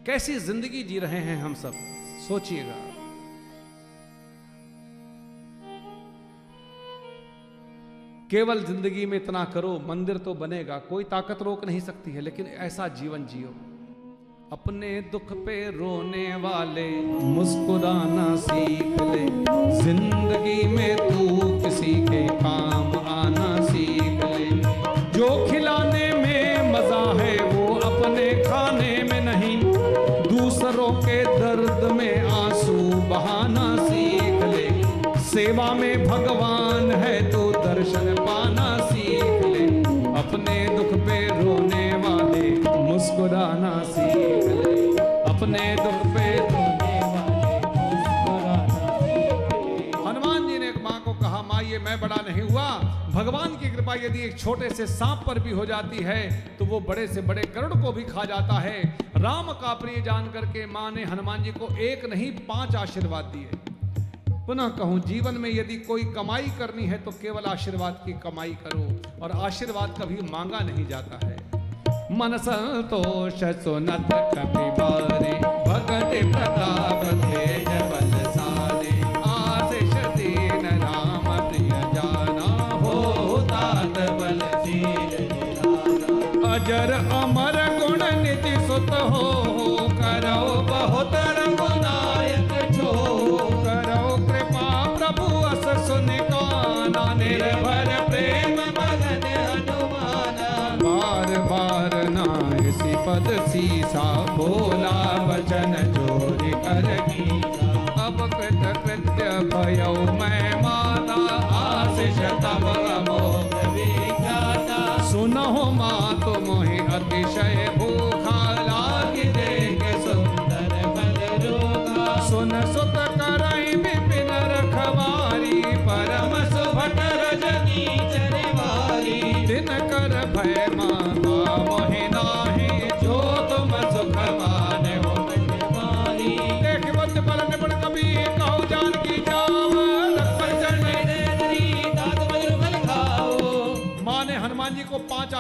कैसी ज़िंदगी जी रहे हैं हम सब, सोचिएगा। केवल ज़िंदगी में इतना करो, मंदिर तो बनेगा, कोई ताकत रोक नहीं सकती है, लेकिन ऐसा जीवन जियो। अपने दुख पे रोने वाले मुस्कुराना सीख ले। ज़िंदगी में तू किसी के काम आना सीख ले। जो खिलाने में मज़ा है वो अपने खाने में नहीं। दूसरों के दर्द में आँसू बहाना सीख ले। सेवा में भगवान है तो दर्शन भगवान की कृपा यदि एक छोटे से सांप पर भी हो जाती है तो वो बड़े से बड़े गरुड़ को भी खा जाता है। राम का प्रिय जान करके माँ ने हनुमान जी को एक नहीं, पाँच आशीर्वाद दिए। पुनः कहूँ, जीवन में यदि कोई कमाई करनी है तो केवल आशीर्वाद की कमाई करो, और आशीर्वाद कभी मांगा नहीं जाता है। मन संतोष सुनत कपि भगत प्रताप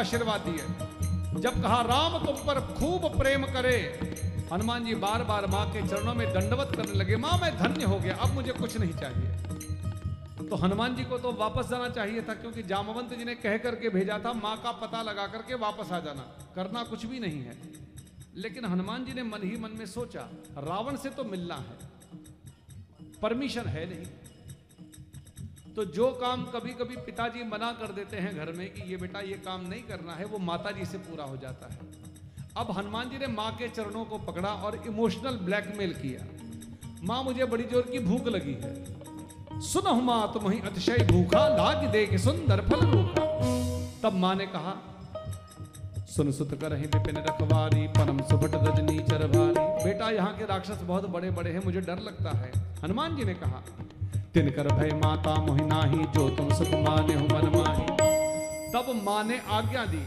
आशीर्वाद दिए। जब कहा, राम तुम पर खूब प्रेम करे, हनुमान जी बार बार माँ के चरणों में दंडवत करने लगे, माँ, मैं धन्य हो गया, अब मुझे कुछ नहीं चाहिए। तो हनुमान जी को तो वापस जाना चाहिए था, क्योंकि जामवंत जी ने कह करके भेजा था, माँ का पता लगा करके वापस आ जाना, करना कुछ भी नहीं है। लेकिन हनुमान जी ने मन ही मन में सोचा, रावण से तो मिलना है, परमिशन है नहीं। तो जो काम कभी कभी पिताजी मना कर देते हैं घर में कि ये बेटा ये काम नहीं करना है, वो माता जी से पूरा हो जाता है। अब हनुमान जी ने माँ के चरणों को पकड़ा और इमोशनल ब्लैकमेल किया। माँ मुझे बड़ी ज़ोर की भूख लगी है। सुनो माँ, तुम ही अतिशय भूखा लाग दे के सुंदर फल। रूखा तब माँ ने कहा, सुन सुत विपिन रखवारी परम सुभट रजनी चर भारी बेटा, यहाँ के राक्षस बहुत बड़े बड़े हैं, मुझे डर लगता है। हनुमान जी ने कहा तिनकर भय माता मोहिना ही जो तुम सुख माने हो मन माही। तब माँ ने आज्ञा दी,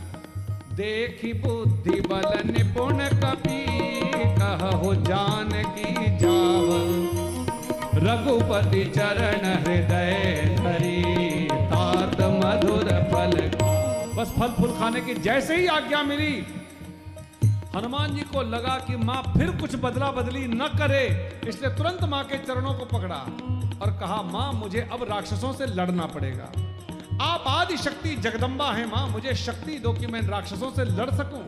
देखी बुद्धि बल निपुण कपी, कहो जान की जाव। रघुपति चरण हृदय धरी, तात मधुर फल बस फल फूल खाने की जैसे ही आज्ञा मिली, हनुमान जी को लगा कि माँ फिर कुछ बदला बदली न करे, इसलिए तुरंत माँ के चरणों को पकड़ा। और कहा, माँ, मुझे अब राक्षसों से लड़ना पड़ेगा। आप आदि शक्ति जगदम्बा है, माँ, मुझे शक्ति दो कि मैं राक्षसों से लड़ सकूँ।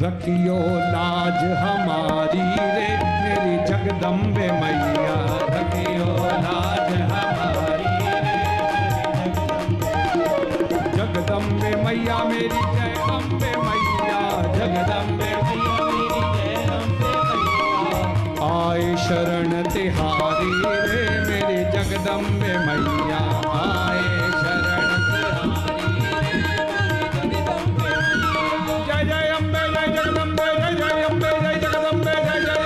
रखियो लाज हमारी रे, मेरी जगदम्बे मैया, रखियो लाज हमारी जगदम्बे मैया मेरी जय, अम्बे मैया, जगदम्बे मैया आए शरण तिहारी रे जगदम्बे मैया आए शरण जय जय अम्बे, जय जगदम्बे, जय जय अम्बे, जय जगदम्बे, जय जय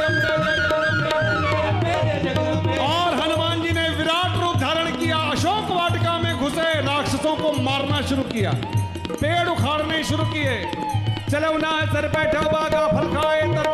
अम्बे और हनुमान जी ने विराट रूप धारण किया, अशोक वाटिका में घुसे, राक्षसों को मारना शुरू किया, पेड़ उखाड़ने शुरू किए। चलो ना, सर बैठो, बागा फल खाए तोरे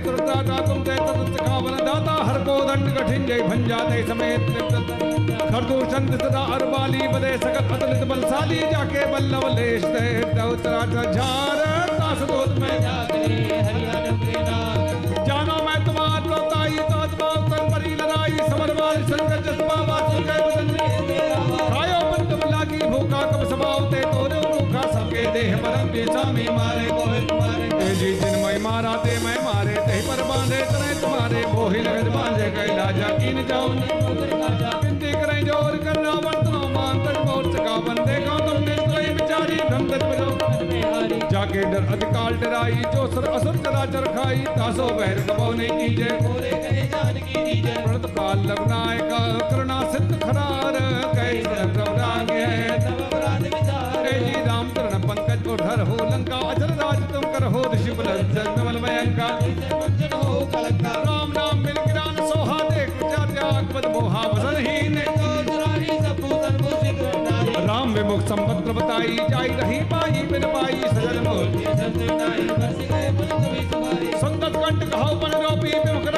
विद्ये हत्रता ता तुम ते तत दाता हर को दंड कठिन जय भंजा ते समेत खरदूषण सदा अरबाली बदे सकत अतलित बलशाली जाके बल्लव लेश ते दौतरा झार तास दोत में जानो मैं तुम्हार लोताई तो अदबाव तन परी लड़ाई समरवाल संकट जसबा वासु के बदन खायो बंद लागी भूखा कब समावते तोरे, भूखा सबके देह परम बेचा में मारे ते जी जिन मोहि लगत बांधे कैला जा कीन जाऊँ बिनती करें ज़ोर करना वर्तनो मान तक मोर सका बंदे का तुमने कोई बिचारी भ्रमगत बजाओ जाके डर अधिकाल डराई, जो सर असर असुर चराचर खाई, तासो बहर कबो नहीं कीजे। पूरे कहे जान की दीजे। प्रणत काल लगनायक करुणा सिद्ध खरार कई प्रभराग है, तब अपराध विचार। जी राम चरण पंकज को धर हो लंका, अजर राज तुम कर हो ऋषि नवल भयंका राम नाम मिल गिरान सोहा देख विचार त्याग पद मोहा वसन हीन राम विमुख संपद बताई जाई रही पाई बिन पाई सजन मोह संगत कंठ कहो रोपी विमुख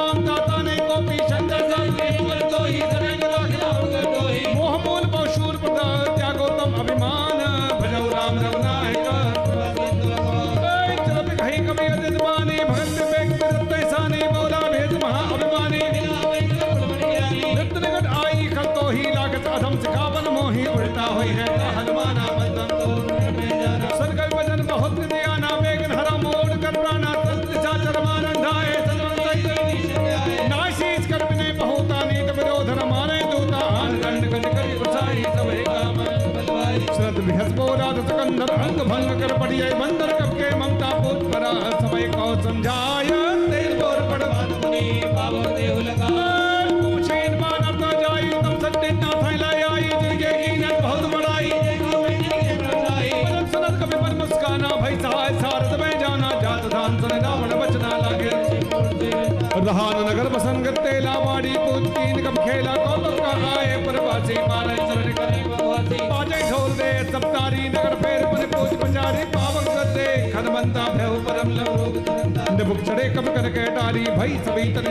कर भाई सभी तने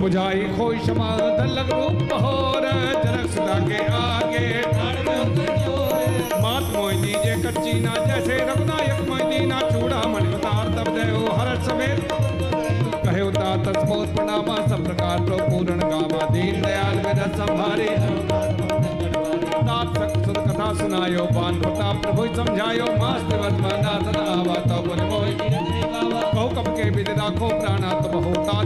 बुझाई खोई क्षमा रूप सुधा के आगे मात मोहिनी जे कच्ची ना, जैसे रघुनायक मोहिनी ना, चूड़ा मणि उतार तब देव हर समेत। कहे उता तस्मोत प्रणामा, सब प्रकार तो पूर्ण गामा, दीन दयाल विद संभारे। कथा सुनायो पान प्रताप प्रभु समझायो, मास्त वर्तमाना आवा तो पुन मोहि कहो कब के विद राखो प्राणा तब तात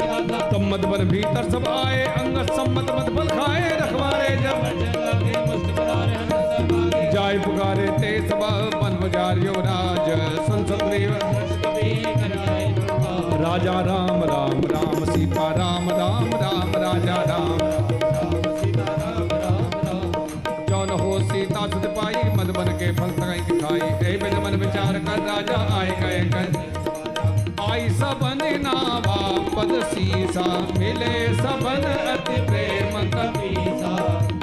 मद बल भीतर सब आए अंगत सम्मत मत बल खाए रखवारे जब पद सीसा, मिले सबन अति प्रेम कपीसा।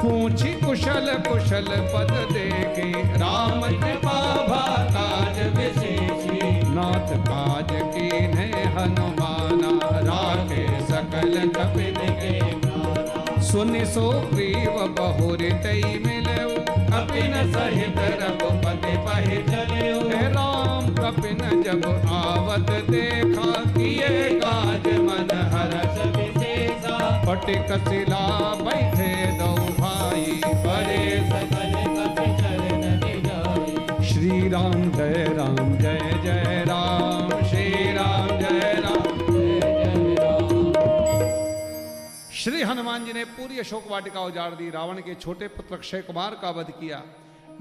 पूछी कुशल कुशल पद देखे। राम कृपा भाताज विशेषी। नाथ काज कीन्हे हनुमाना, राखे सकल कपिल के सुनि सो ग्रीव बहुर तई मिलऊ कपिन सहित रघुपति पहि चलियो हे राम, कपिन जब आवत देखा, किए काज फटिक बैठे दो भाई श्री राम जय राम, जय जय राम, श्री राम जय राम। श्री हनुमान जी ने पूरी अशोक वाटिका उजाड़ दी, रावण के छोटे पुत्र अक्षय कुमार का वध किया।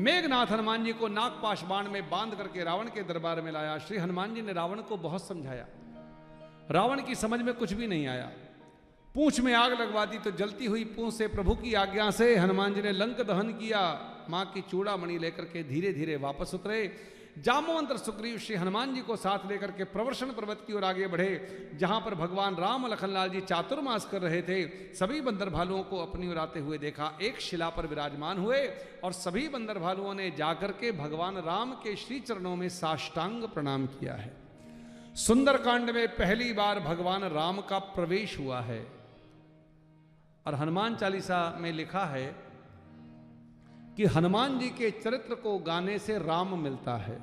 मेघनाथ हनुमान जी को नागपाश बाण में बाँध करके रावण के दरबार में लाया। श्री हनुमान जी ने रावण को बहुत समझाया। रावण की समझ में कुछ भी नहीं आया। पूंछ में आग लगवा दी तो जलती हुई पूंछ से प्रभु की आज्ञा से हनुमान जी ने लंक दहन किया। माँ की चूड़ा मणि लेकर के धीरे धीरे वापस उतरे। जामोवंतर सुग्रीव श्री हनुमान जी को साथ लेकर के प्रवर्षण पर्वत की ओर आगे बढ़े, जहाँ पर भगवान राम लखनलाल जी चातुर्मास कर रहे थे। सभी बंदर भालुओं को अपनी ओर आते हुए देखा। एक शिला पर विराजमान हुए और सभी बंदर भालुओं ने जाकर के भगवान राम के श्री चरणों में साष्टांग प्रणाम किया है। सुंदरकांड में पहली बार भगवान राम का प्रवेश हुआ है। और हनुमान चालीसा में लिखा है कि हनुमान जी के चरित्र को गाने से राम मिलता है।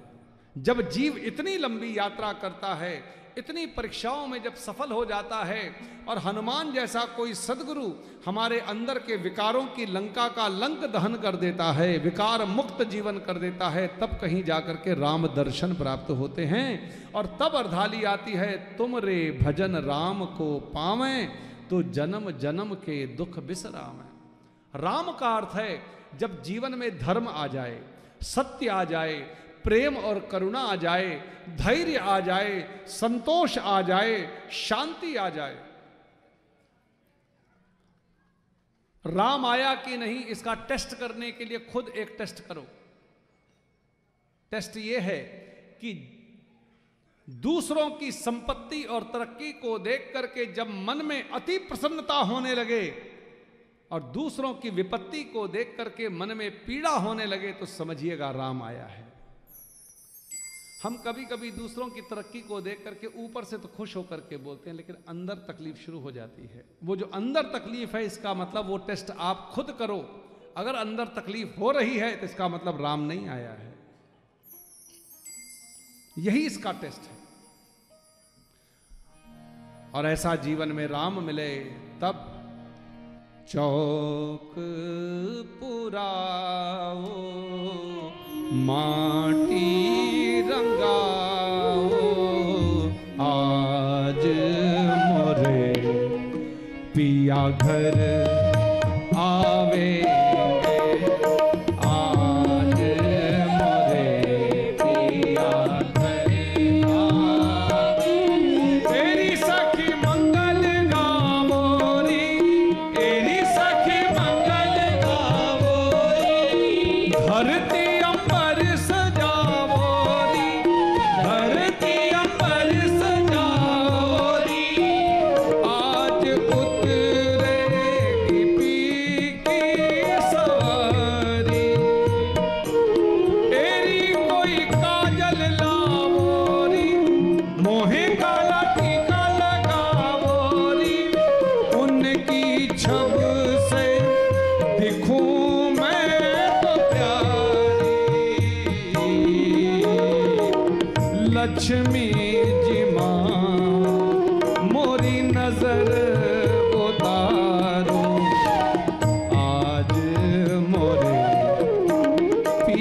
जब जीव इतनी लंबी यात्रा करता है, इतनी परीक्षाओं में जब सफल हो जाता है और हनुमान जैसा कोई सदगुरु हमारे अंदर के विकारों की लंका का लंक दहन कर देता है, विकार मुक्त जीवन कर देता है, तब कहीं जाकर के राम दर्शन प्राप्त होते हैं। और तब अर्धाली आती है, तुम रे भजन राम को पावें तो जन्म जन्म के दुख बिसरावें राम का अर्थ है, जब जीवन में धर्म आ जाए, सत्य आ जाए, प्रेम और करुणा आ जाए, धैर्य आ जाए, संतोष आ जाए, शांति आ जाए। राम आया कि नहीं, इसका टेस्ट करने के लिए खुद एक टेस्ट करो। टेस्ट ये है कि दूसरों की संपत्ति और तरक्की को देख करके जब मन में अति प्रसन्नता होने लगे और दूसरों की विपत्ति को देख करके मन में पीड़ा होने लगे तो समझिएगा राम आया है। हम कभी कभी दूसरों की तरक्की को देख करके ऊपर से तो खुश होकर के बोलते हैं, लेकिन अंदर तकलीफ़ शुरू हो जाती है। वो जो अंदर तकलीफ़ है, इसका मतलब वो टेस्ट आप खुद करो। अगर अंदर तकलीफ़ हो रही है तो इसका मतलब राम नहीं आया है। यही इसका टेस्ट है। और ऐसा जीवन में राम मिले, तब चौक पुराओ, माटी रंगाओ, आज मोरे पिया घर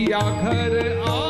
पिया घर आवेंगे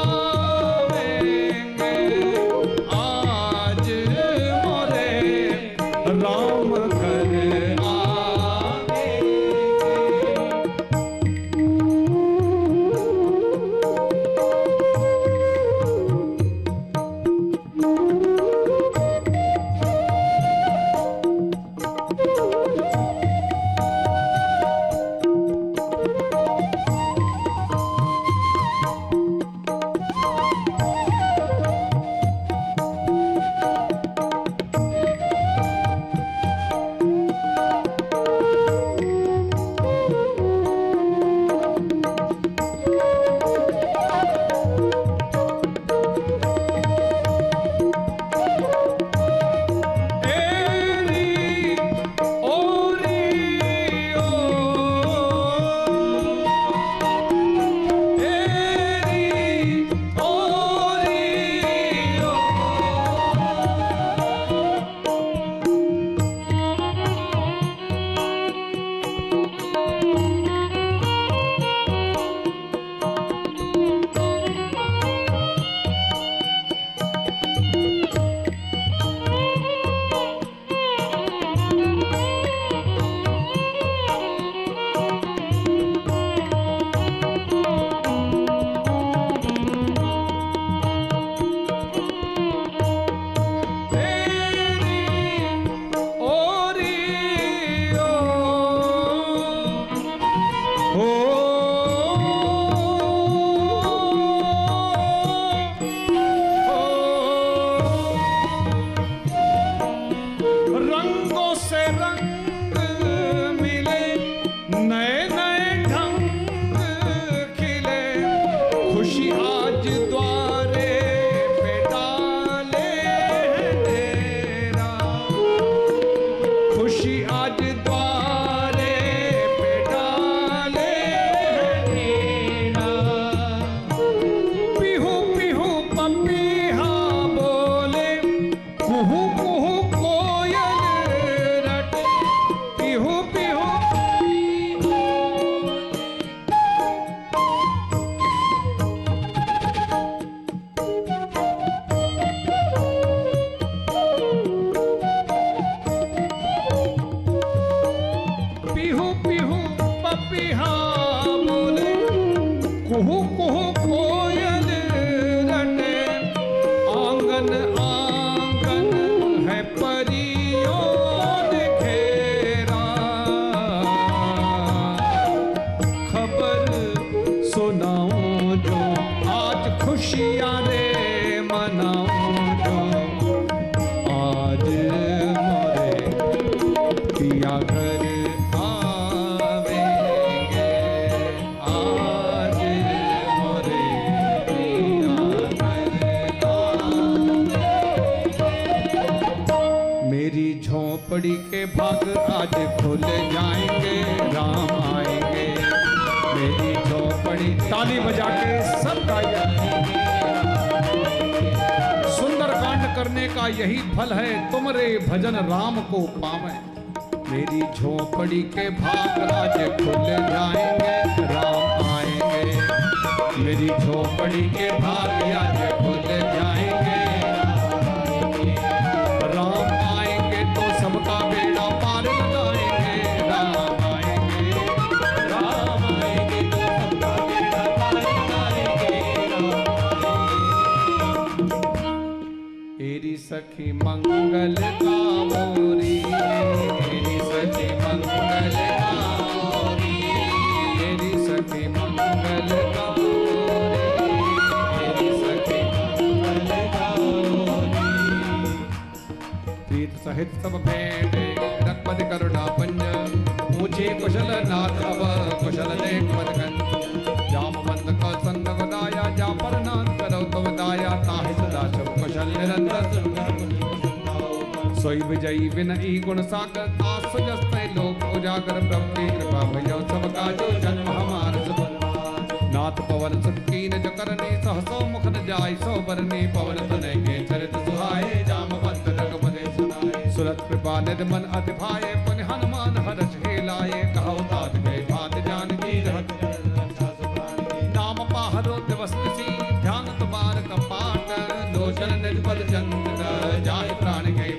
लोचन निज पद चंद जाहि प्राण गई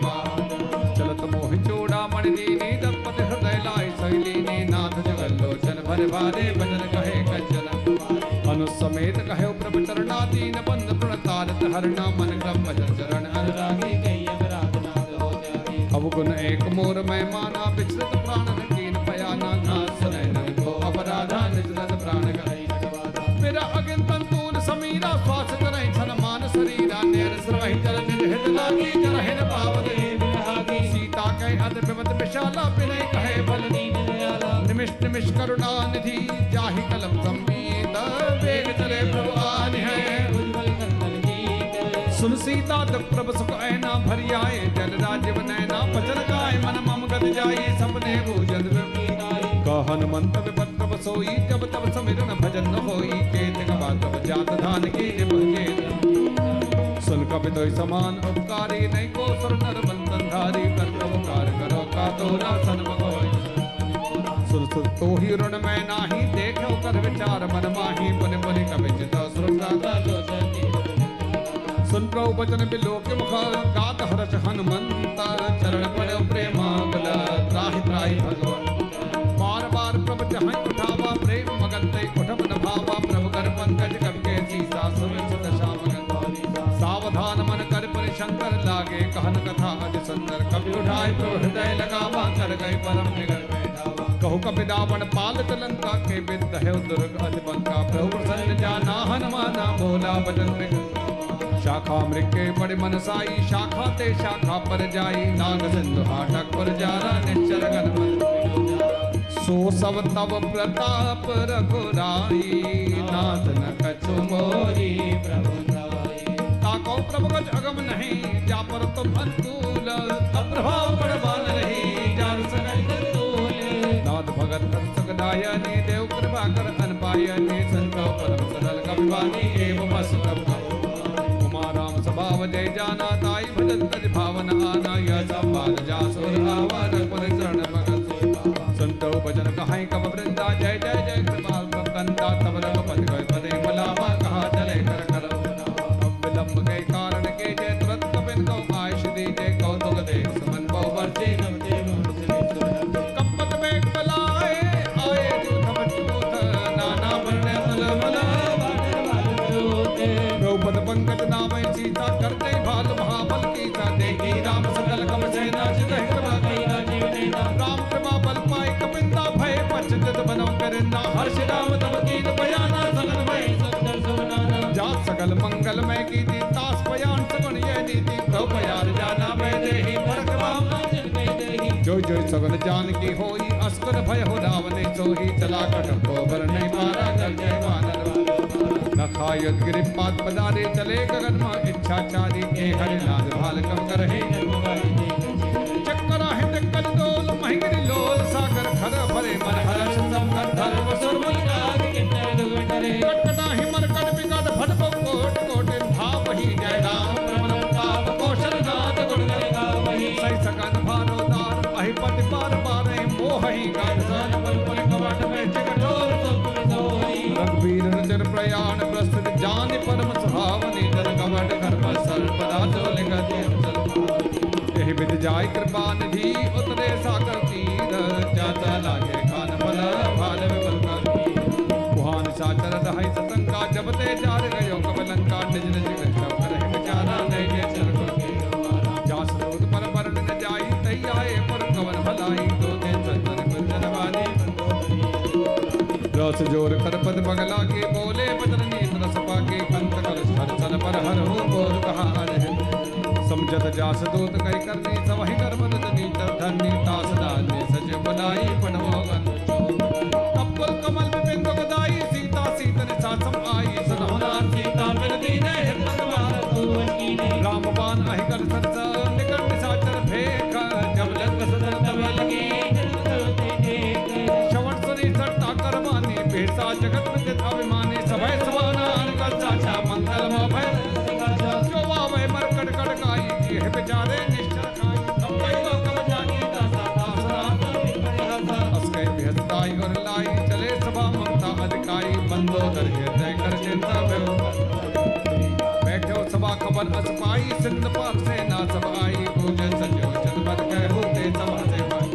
चलत मोहि चूड़ा मणि दीनी दंपति हृदय लाय शैलीनी नाथ जगल लोचन भर भारे भजन कहे कंचन अनु समेत कहे प्रभु चरणा दीन बंद प्रणतारत हरणा मन क्रम भजन चरण अनुरागी कई अपराधनाद अवगुण एक मोर मैं माना विचलित निमिष करुणा निधि जाहि कलम संमीत वेग चले प्रभु आन है। उज्ज्वल कंदन गीत सुन सीता तब प्रभ सुख ऐना भरी आए। जल राजीव नैना पचल गाय मन मम गत जाई सपने कह हनुमंत विपत तब सोई? जब तब समिरन भजन होई। केत कबा तब जात धान की निभगे सुन कपि तो समान उपकारी, नहीं को सुर नर बंधन धारी। कार करो, का कोई सुर सुर तो ही ऋण मैं नाही देखो कर विचार मन माही पुनि पुनि कवि चित सुरता सुन प्रभु बचन बिलो के मुख गात हर्ष हनुमंत चरण पड़ प्रेमाकुल त्राहि त्राहि भगवान बार बार प्रभु चहै उठावा प्रेम मगन ते उठब न भावा प्रभु कर पंकज कब के सीसा सुमित श्याम सावधान मन कर पर शंकर लागे कहन कथा अति सुंदर कवि उठाए प्रभु हृदय लगावा कर गए परम निगल बैठावा कहु कपि दावन पालत लंका के विद्ध है दुर्ग अति बंका प्रभु प्रसन्न जाना, हनुमाना बचन बिगड़ शाखा मृके बड़े मनसाई, शाखा ते शाखा पर जाई। नाग सिंधु हाटक पर जारा निश्चर गण मन सो सब तब प्रताप रघुराई, नाथ न कछु मोरी प्रभु ताको प्रभु कछ अगम नहीं जा पर तुम अनुकूल अप्रभाव बड़वान कर देव कृपा कर अनपायनी संतो परम सरल कविवानी एवं मस्त कुमाराम स्वभाव जय जाना, ताई भजन तज भावन आना, यह संवाद जा सुर आवा रघुपति चरण भगत संतो भजन कहाई कब वृंदा जय जय जय कृपाल कंदा तब रघुपति सगल जान की होई, अस्कर भय हो रावने सोही चला कट गोबर नहीं मारा कर जय वानर न खायत गिरिपात पदारे चले गगन माँ इच्छा चारी, के हरि लाल भाल कम कर कल्याण प्रस्तुत जान परम सुहावनी जन कवट कर्म सर्वदा जो लिखत यह विद जाय कृपा निधि, उतरे सागर तीर जाता लागे खान फल फाल विमल कर कुहान साचर दहाई सतंगा जब ते चार गयो कमलंका निज निज सब रहे बेचारा नहीं के चल को जा स्रोत पर वरण न जाई तई आए पर कवन भलाई तो ते चंदन कुंजन वाली रस ज़ोर कर पद बगला के बोले समझत जास दूत कई करनी सवहि कर मन जनी धनी तास दाने सज बनाई पनमोगन कपल कमल बिंदु गदाई सीता सीतन सासम आई। सनहुना सीता मिल दीने हिरमत मार राम बाण अहिकल सरस, निकट निशाचर भेख। जब लग सदन तब लगी श्रवण सुनी सट्टा करमानी बेसा जगत में जित अभिमानी, सभय खबर अस सिंध से ना सब आई। पूजे सजो जन बद कह होते सभा से पाई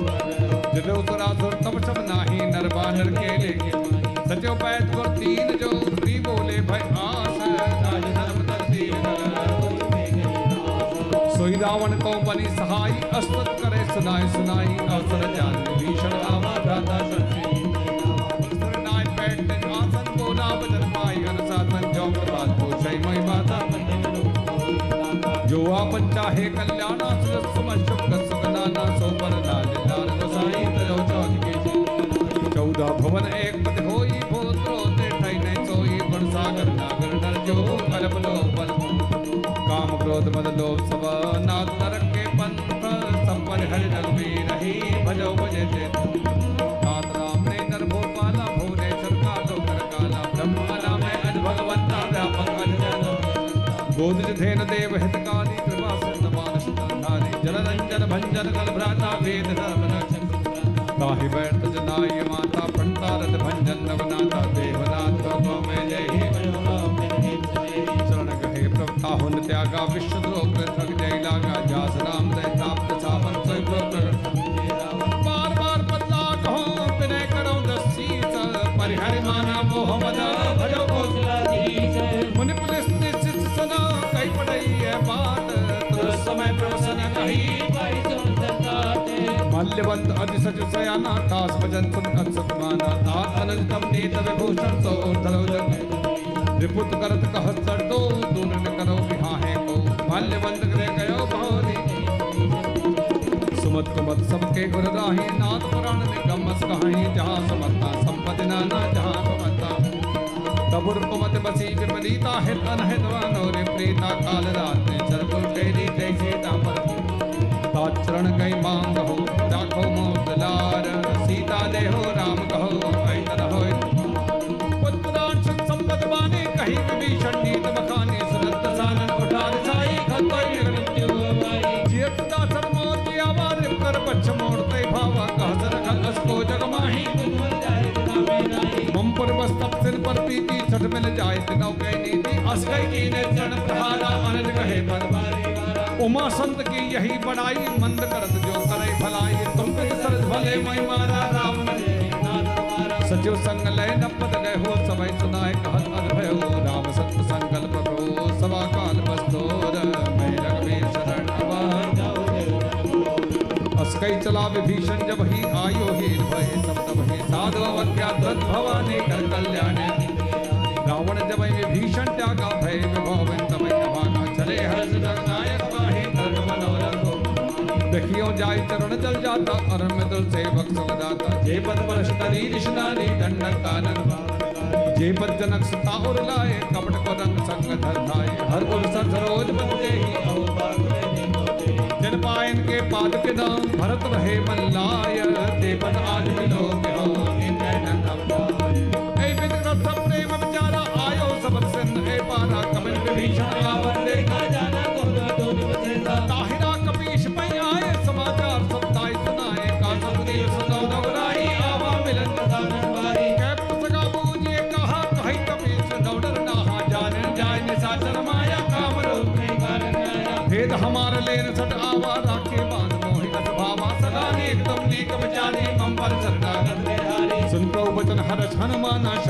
जदो सुर तब सब नाही, नर बानर के लेके सजो बैठ गुर तीन जो री बोले भय आस राज धर्म सोई रावण को बनी सहाय अस्तुत करे सुनाए सुनाई, अवसर जान भीषण आवा भ्राता संसी जो आपन चाहे कल्याणा सुरस सुमन, शुक्र सुगनाना सो पर लाल लाल, गोसाई तरो चौथ के चौदह भवन, एक पद होई भूत्रो ते ठई नहीं सोई गुण सागर नागर नर जो अरब लो बल काम, क्रोध, मद, लोभ, सब नाथ नरक के पंथ संपन हरि रघुवीर रही भजो, भजे ते नाथ, राम ने नर भोपाला भुवनेश्वर कालो, कर, काला ब्रह्माला में अज भगवंता व्यापक गोदज धेन, देव मानस धारी जल रंजन भंजन कल भ्राता वेद ताहि बैठ जनाय माता पंतारत भंजन नवनाथा देवनाथ जय शरण गहे प्रभु हुन त्यागा विश्व द्रोह थक जय जास राम दय ताप सावन प्रोक्त बार बार बदला कहो विनय करो दसीस परिहरि माना मोह मद, भजो को मुनि पुलिस ने सिद्ध सुना, कई पढ़ई है बात तो समय कही मल्यवंत अति सच सयाना कास भजन सुन कंसत माना ता अनंतम नीत विभूषण तो धरो जग रिपुत करत कहत सर दो दूर न करो बिहाहे को। मल्यवंत करे गयो बहुरी सुमत कुमत सबके गुर राही नाथ पुराण निगमस कहाई। जहाँ समता संपति नाना जहाँ समता तबुर कुमत बसी विपरीता हित अनहित वानोरे प्रीता, काल रात ने चरकुल तेरी जैसे तापर गई मांग हो राखो मोदलार। सीता दे हो राम कहो ऐतर हो पुत्रांश संपद बाने कही विभीषण नीत बखाने। सुनत सानन उठा साई, खतोई मृत्यु जियत दासर मोर की आवाज़ कर पछ मोड़ते भावा। कहसर खल को जग माही मम पर बस तप सिर पर पीती छठ मिल जाए तिनौ कह नीति अस गई की ने चरण प्रहारा, अनज कहे पर उमा संत की यही बड़ाई, मंद करत जो करे भलाई। तुम पे सरज भले मई मारा, राम सचिव संग लय न पद गए हो सबई सुनाए कहत अद्भय हो। राम सत्य संकल्प को सवा काल बस्तोर मैं रघुवीर शरण अस्कई चला विभीषण, जब ही आयो ही भय सब तब ही साधु अवज्ञा भवानी कर कल्याण जाय चरण जल जाता, अरम दल सेवक सुखदाता जे पद परश तरी निशनानी दंडक कानन जे पद जनक सता उर लाए, कपट को रंग संग धर धाए हर सर सरोज बंदे ही जन पायन के पाद के दाम भरत रहे मल्लाय ते पद आज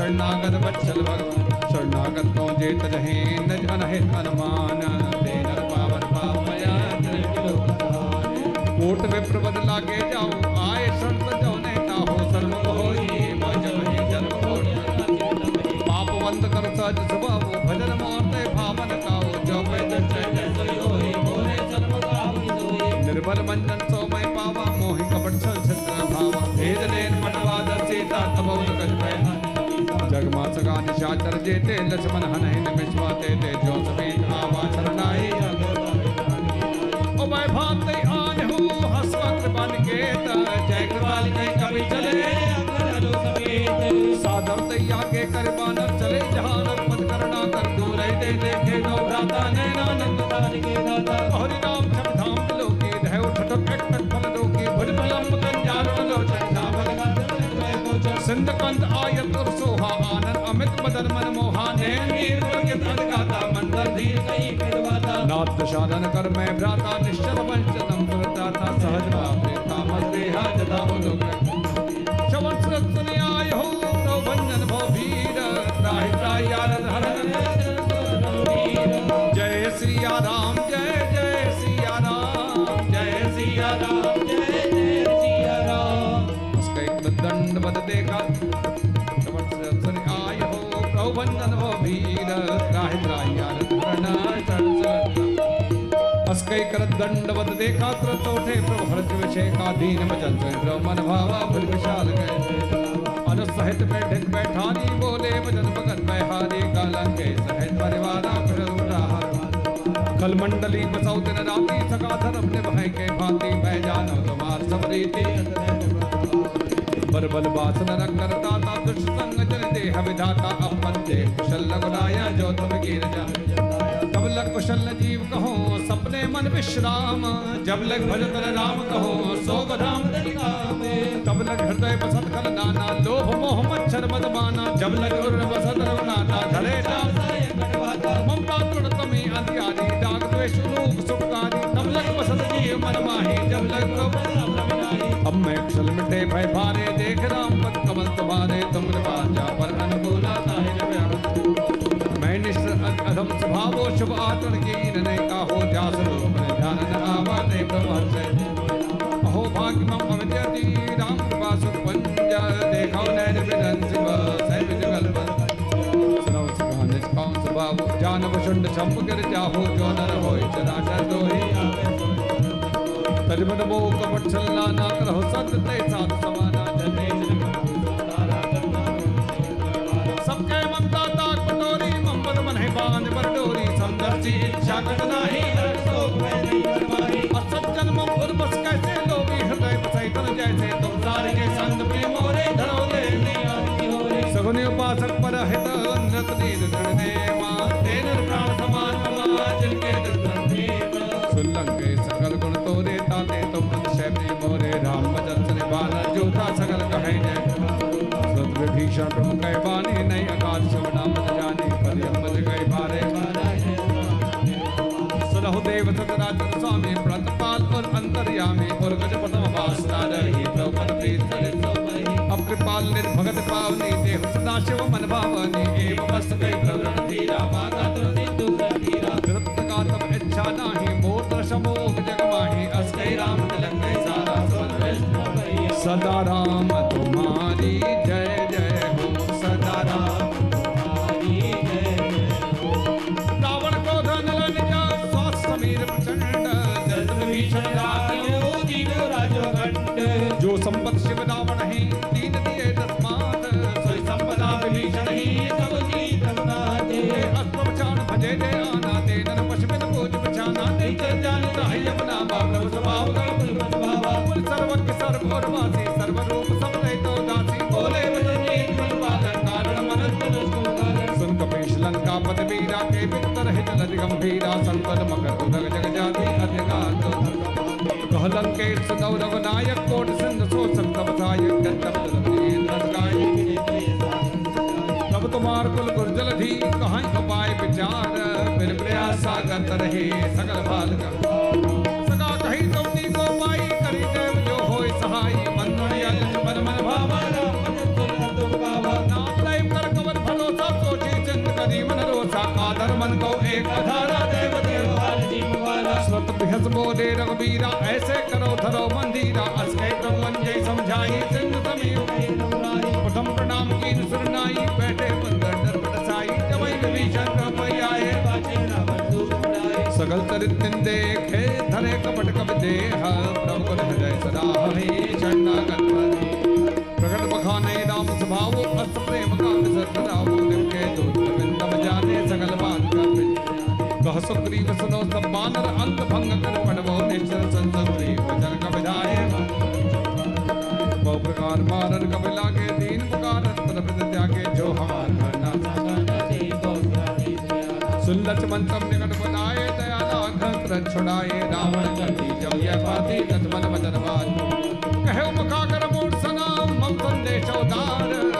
शरणागत बच्चल भगवान, शरणागत को जेत रहे? नज अनहित अनुमान तेन पावन पावया कोट विप्र बद लागे जाओ, आए शरण जो ने ताहो सर्व होई मज वही जन्म होई पाप बंद कर सज स्वभाव, भजन मारते भावन काओ जो वेद निर्बल मंजन सोमय पावा, मोहि कपट संसत्र भावा। भेद लेन सगा निशाचर जेते, लक्ष्मण हनहि निमिषवा तेते जो समेत आवा शरणाई ओ मैं भाते आन हूँ हसवा कृपान केत जय कृपाल कई कवि चले। साधर तैया के कर बानर चले जहाँ नर्मद करना कर, दूर दे देखे गौ भ्राता नैनानंद। हरि राम छम धाम अमित मनमोहन मन मोहा नैन वीर प्रगत अनगाता मंदर धीर नाथ दशानन कर मैं भ्राता, निश्चल वंशनम सुरदाता सहज भावे तामस देहा जता लोक श्रवण सुरत सुनि दंडवत देखा तुरंत उठे विषय का दीन सुन प्रभु मन भावा भुज विशाल गए। अनुसहित बैठक बैठानी बोले वचन भगत बहारी कालन के सहित परिवारा कल मंडली बसौ दिन राती सका धर्म निभाए के भांति बह जानो तुम्हार सब रीति बरबल बासन रंग दाता दुष्ट संग जन देह विधाता अपन दे, कुशल लगनाया जो तुम गिर जा लग कुशल जीव कहो, सपने मन विश्राम। जब लग भजत राम कहो सो बधाम तब लग हृदय बसत खल नाना लोभ मोह मच्छर मद जब लग उर बसत रवनाता धरे ममता दाग द्वेष लोभ सुखकारी तब लग बसत जीव मन माही, जब लग अब मैं कुशल मिटे भय भारे शंभ गिर जाहो जो नर होय चराचर दोहि तजमन मोह कपट छल्ला ना करहो सत ते साथ समाना जने सबके ममता ताक पटोरी मम्मद मन है बाँध पर डोरी समदर्शी इच्छा कट नाही असज्जन मम उर बस कैसे लोभी, हृदय बसै तन जैसे तुम सारे के संग प्रेम ओरे धरो दे सगुनी उपासक पर हित नृत नील देव स्वामी प्रतपाल और अंतर्यामी और गजपतम वासना रही प्रभु प्रीत अब कृपाल पावनी देव सदा शिव मन भावनी। एव बस गई प्रवृण धीरा माता तृप्त का तब इच्छा नाही मोर दर्श मोह जग माही। अस कई राम तिलक सारा सदा राम तुम्हारी तरहे सगल बाल सदा कही कौनी को पाई करी देव, जो होय सहाय बंधन यज मन मन भावा मन को एक आधारा देव देवाल जीव वाला ऐसे करो धरो मंदिरा। अस्के ब्रह्मन जय समझाई सिंह समीप प्रणाम की सुरनाई, बैठे बंदर दर बटसाई जवई विभीषण सकल चरित्र देखे धरे कपट कप देह। प्रभु हृदय सदा हरि चंडा कर हरि प्रकट बखाने नाम स्वभाव, अस्त प्रेम का सदा वो दिन के जो तब जाने सकल बात का कह सुग्रीव सुनो सब बानर अंत भंग कर पड़वो। निश्चल संसद प्रेम जन का विधाय बहु प्रकार मारन कपिला के दीन पुकार त्यागे जो हार करना। सुन लक्ष्मण मंत्र व्रत छुड़ाए, रावण चंडी जब यह पाते तत्मन मदन बाज। कहे उपका मोर सना मम संदेश उदार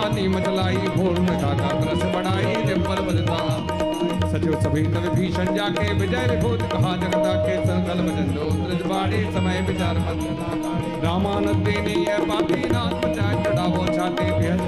निशानी मतलाई भोर में डाका रस बढ़ाई डिम्पल बजता। सचो सभी तन भीषण जाके, विजय विभूत कहा जगता के संगल बजंदो त्रिजबाड़े समय विचार मत। रामानंद देने पापी नाथ पंचायत चढ़ावो छाते बेहद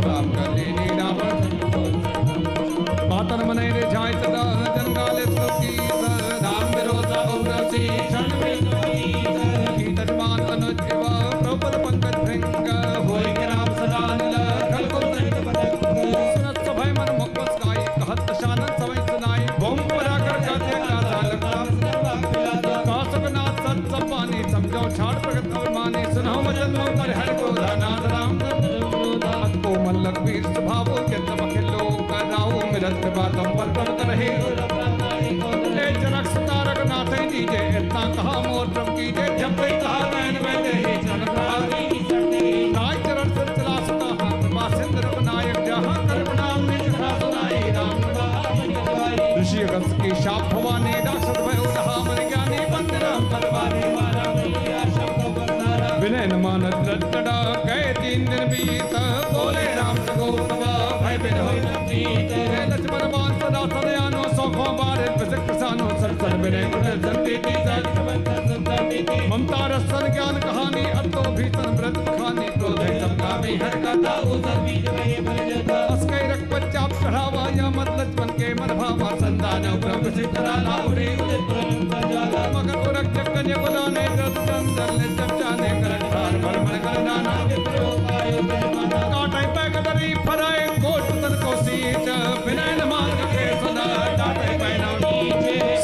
उपजाओ छाड़ प्रगत और माने, सुनाओ मजन लो पर हर को धनाथ राम। को मल्लक वीर स्वभाव के तब लोग कराओ मृत बातम पर कर रहे। चढ़ावा या मत लक्ष्मण के मन भावा संतान प्रभु सीतरा लाहुरे मगर तो गोरख जब कन्या बुलाने जब संतर ले जब जाने करन भार भर भर कर दाना काटे पैक दरी फराए गोट तन को सीच। विनयन मार्ग के सदा डाटे पैना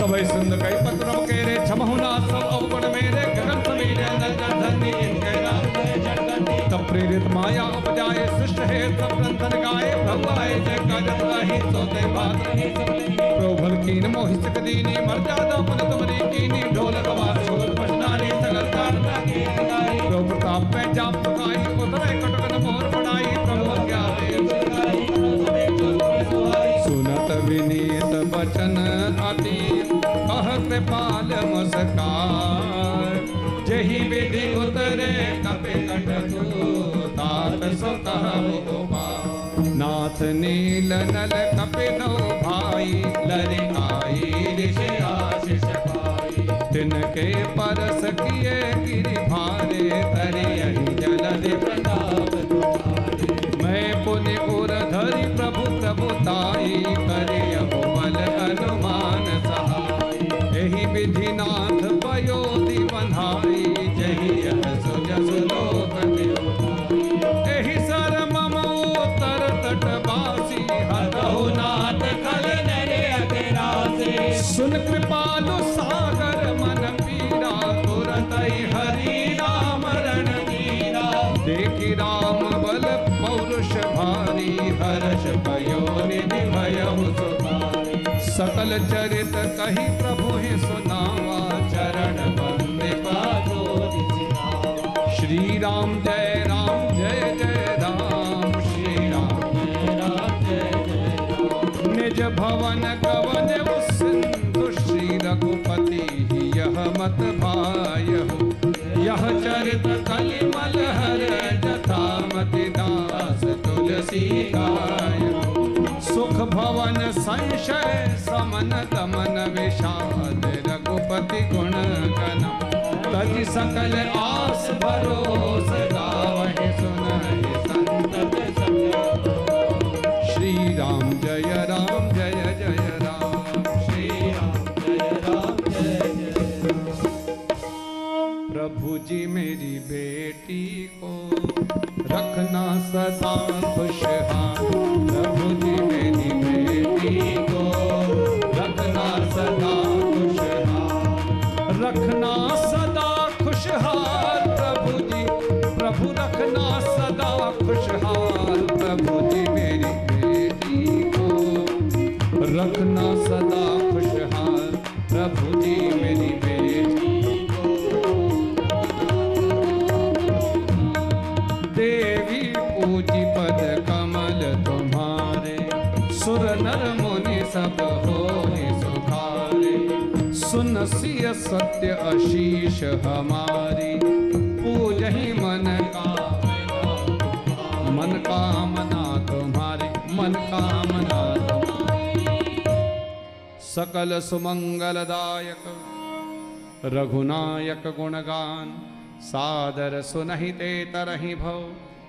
सबै सुंद कई पत्रों के रे छमहुना सब अवगुण मेरे, गगन समीर नंदन धनी इनके नाम तब प्रेरित माया उपजाए सृष्ट है सब रंधन का भगवाए से काजत लाही सोते तो बात नहीं प्रोभल कीन मोहित कदीनी, मर जादा मन तुमरी कीनी। ढोल गवा शोर पटनानी सगल कान लागी प्रो प्रताप पे जाप सुखाई उतरे कटकन मोर बनाई प्रभु क्या सुनत विनीत बचन अति, कह कृपाल मुस्कान जही विधि उतरे, कपे कट तू तात सो कहो नाथ नील नल कपि भाई लरि आई ऋषि आशीष परस किए गिरि भारे, तरियहि प्रताप मैं पुनि उर धरि प्रभु प्रभुताई करियहु सकल चरित कही प्रभु ही सुनावा चरण बंदे श्री राम जय राम जय जय राम। श्री राम जय निज भवन गवन सिंधु श्री रघुपति यह मत भाय यह चरित कलिमल हर जथा मति दास तुलसी गाय भवन संशय, समन दमन विषाद रघुपति गुण गण तज सकल आस भरोस गावहि सुनहि संतत श्री राम जय राम, जय जय राम। श्री राम जय राम, जय जय। राम। प्रभु जी मेरी बेटी को रखना सदा खुशहाल बेटी को सत्य आशीष हमारी। पूज ही मन का मन कामना तुम्हारी, मन कामना सकल सुमंगलदायक, रघुनायक गुणगान, सादर सुनहि ते तरहि भव,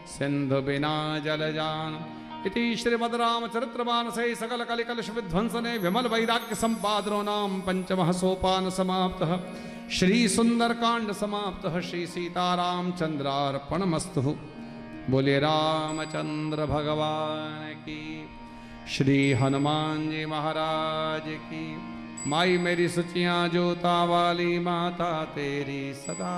सिंधु बिना जल जान। इति श्रीमद् रामचरित्रमानसे सकल कलिकलश विध्वंसने विमल वैराग्य संपादनो नाम पंचमः सोपान समाप्तः श्री सुंदरकांड समाप्तः श्री सीताराम चंद्रार्पणमस्तु बोले रामचंद्र भगवान की, श्री हनुमान जी महाराज की, माई मेरी सुचियाँ जोता वाली माता तेरी सदा।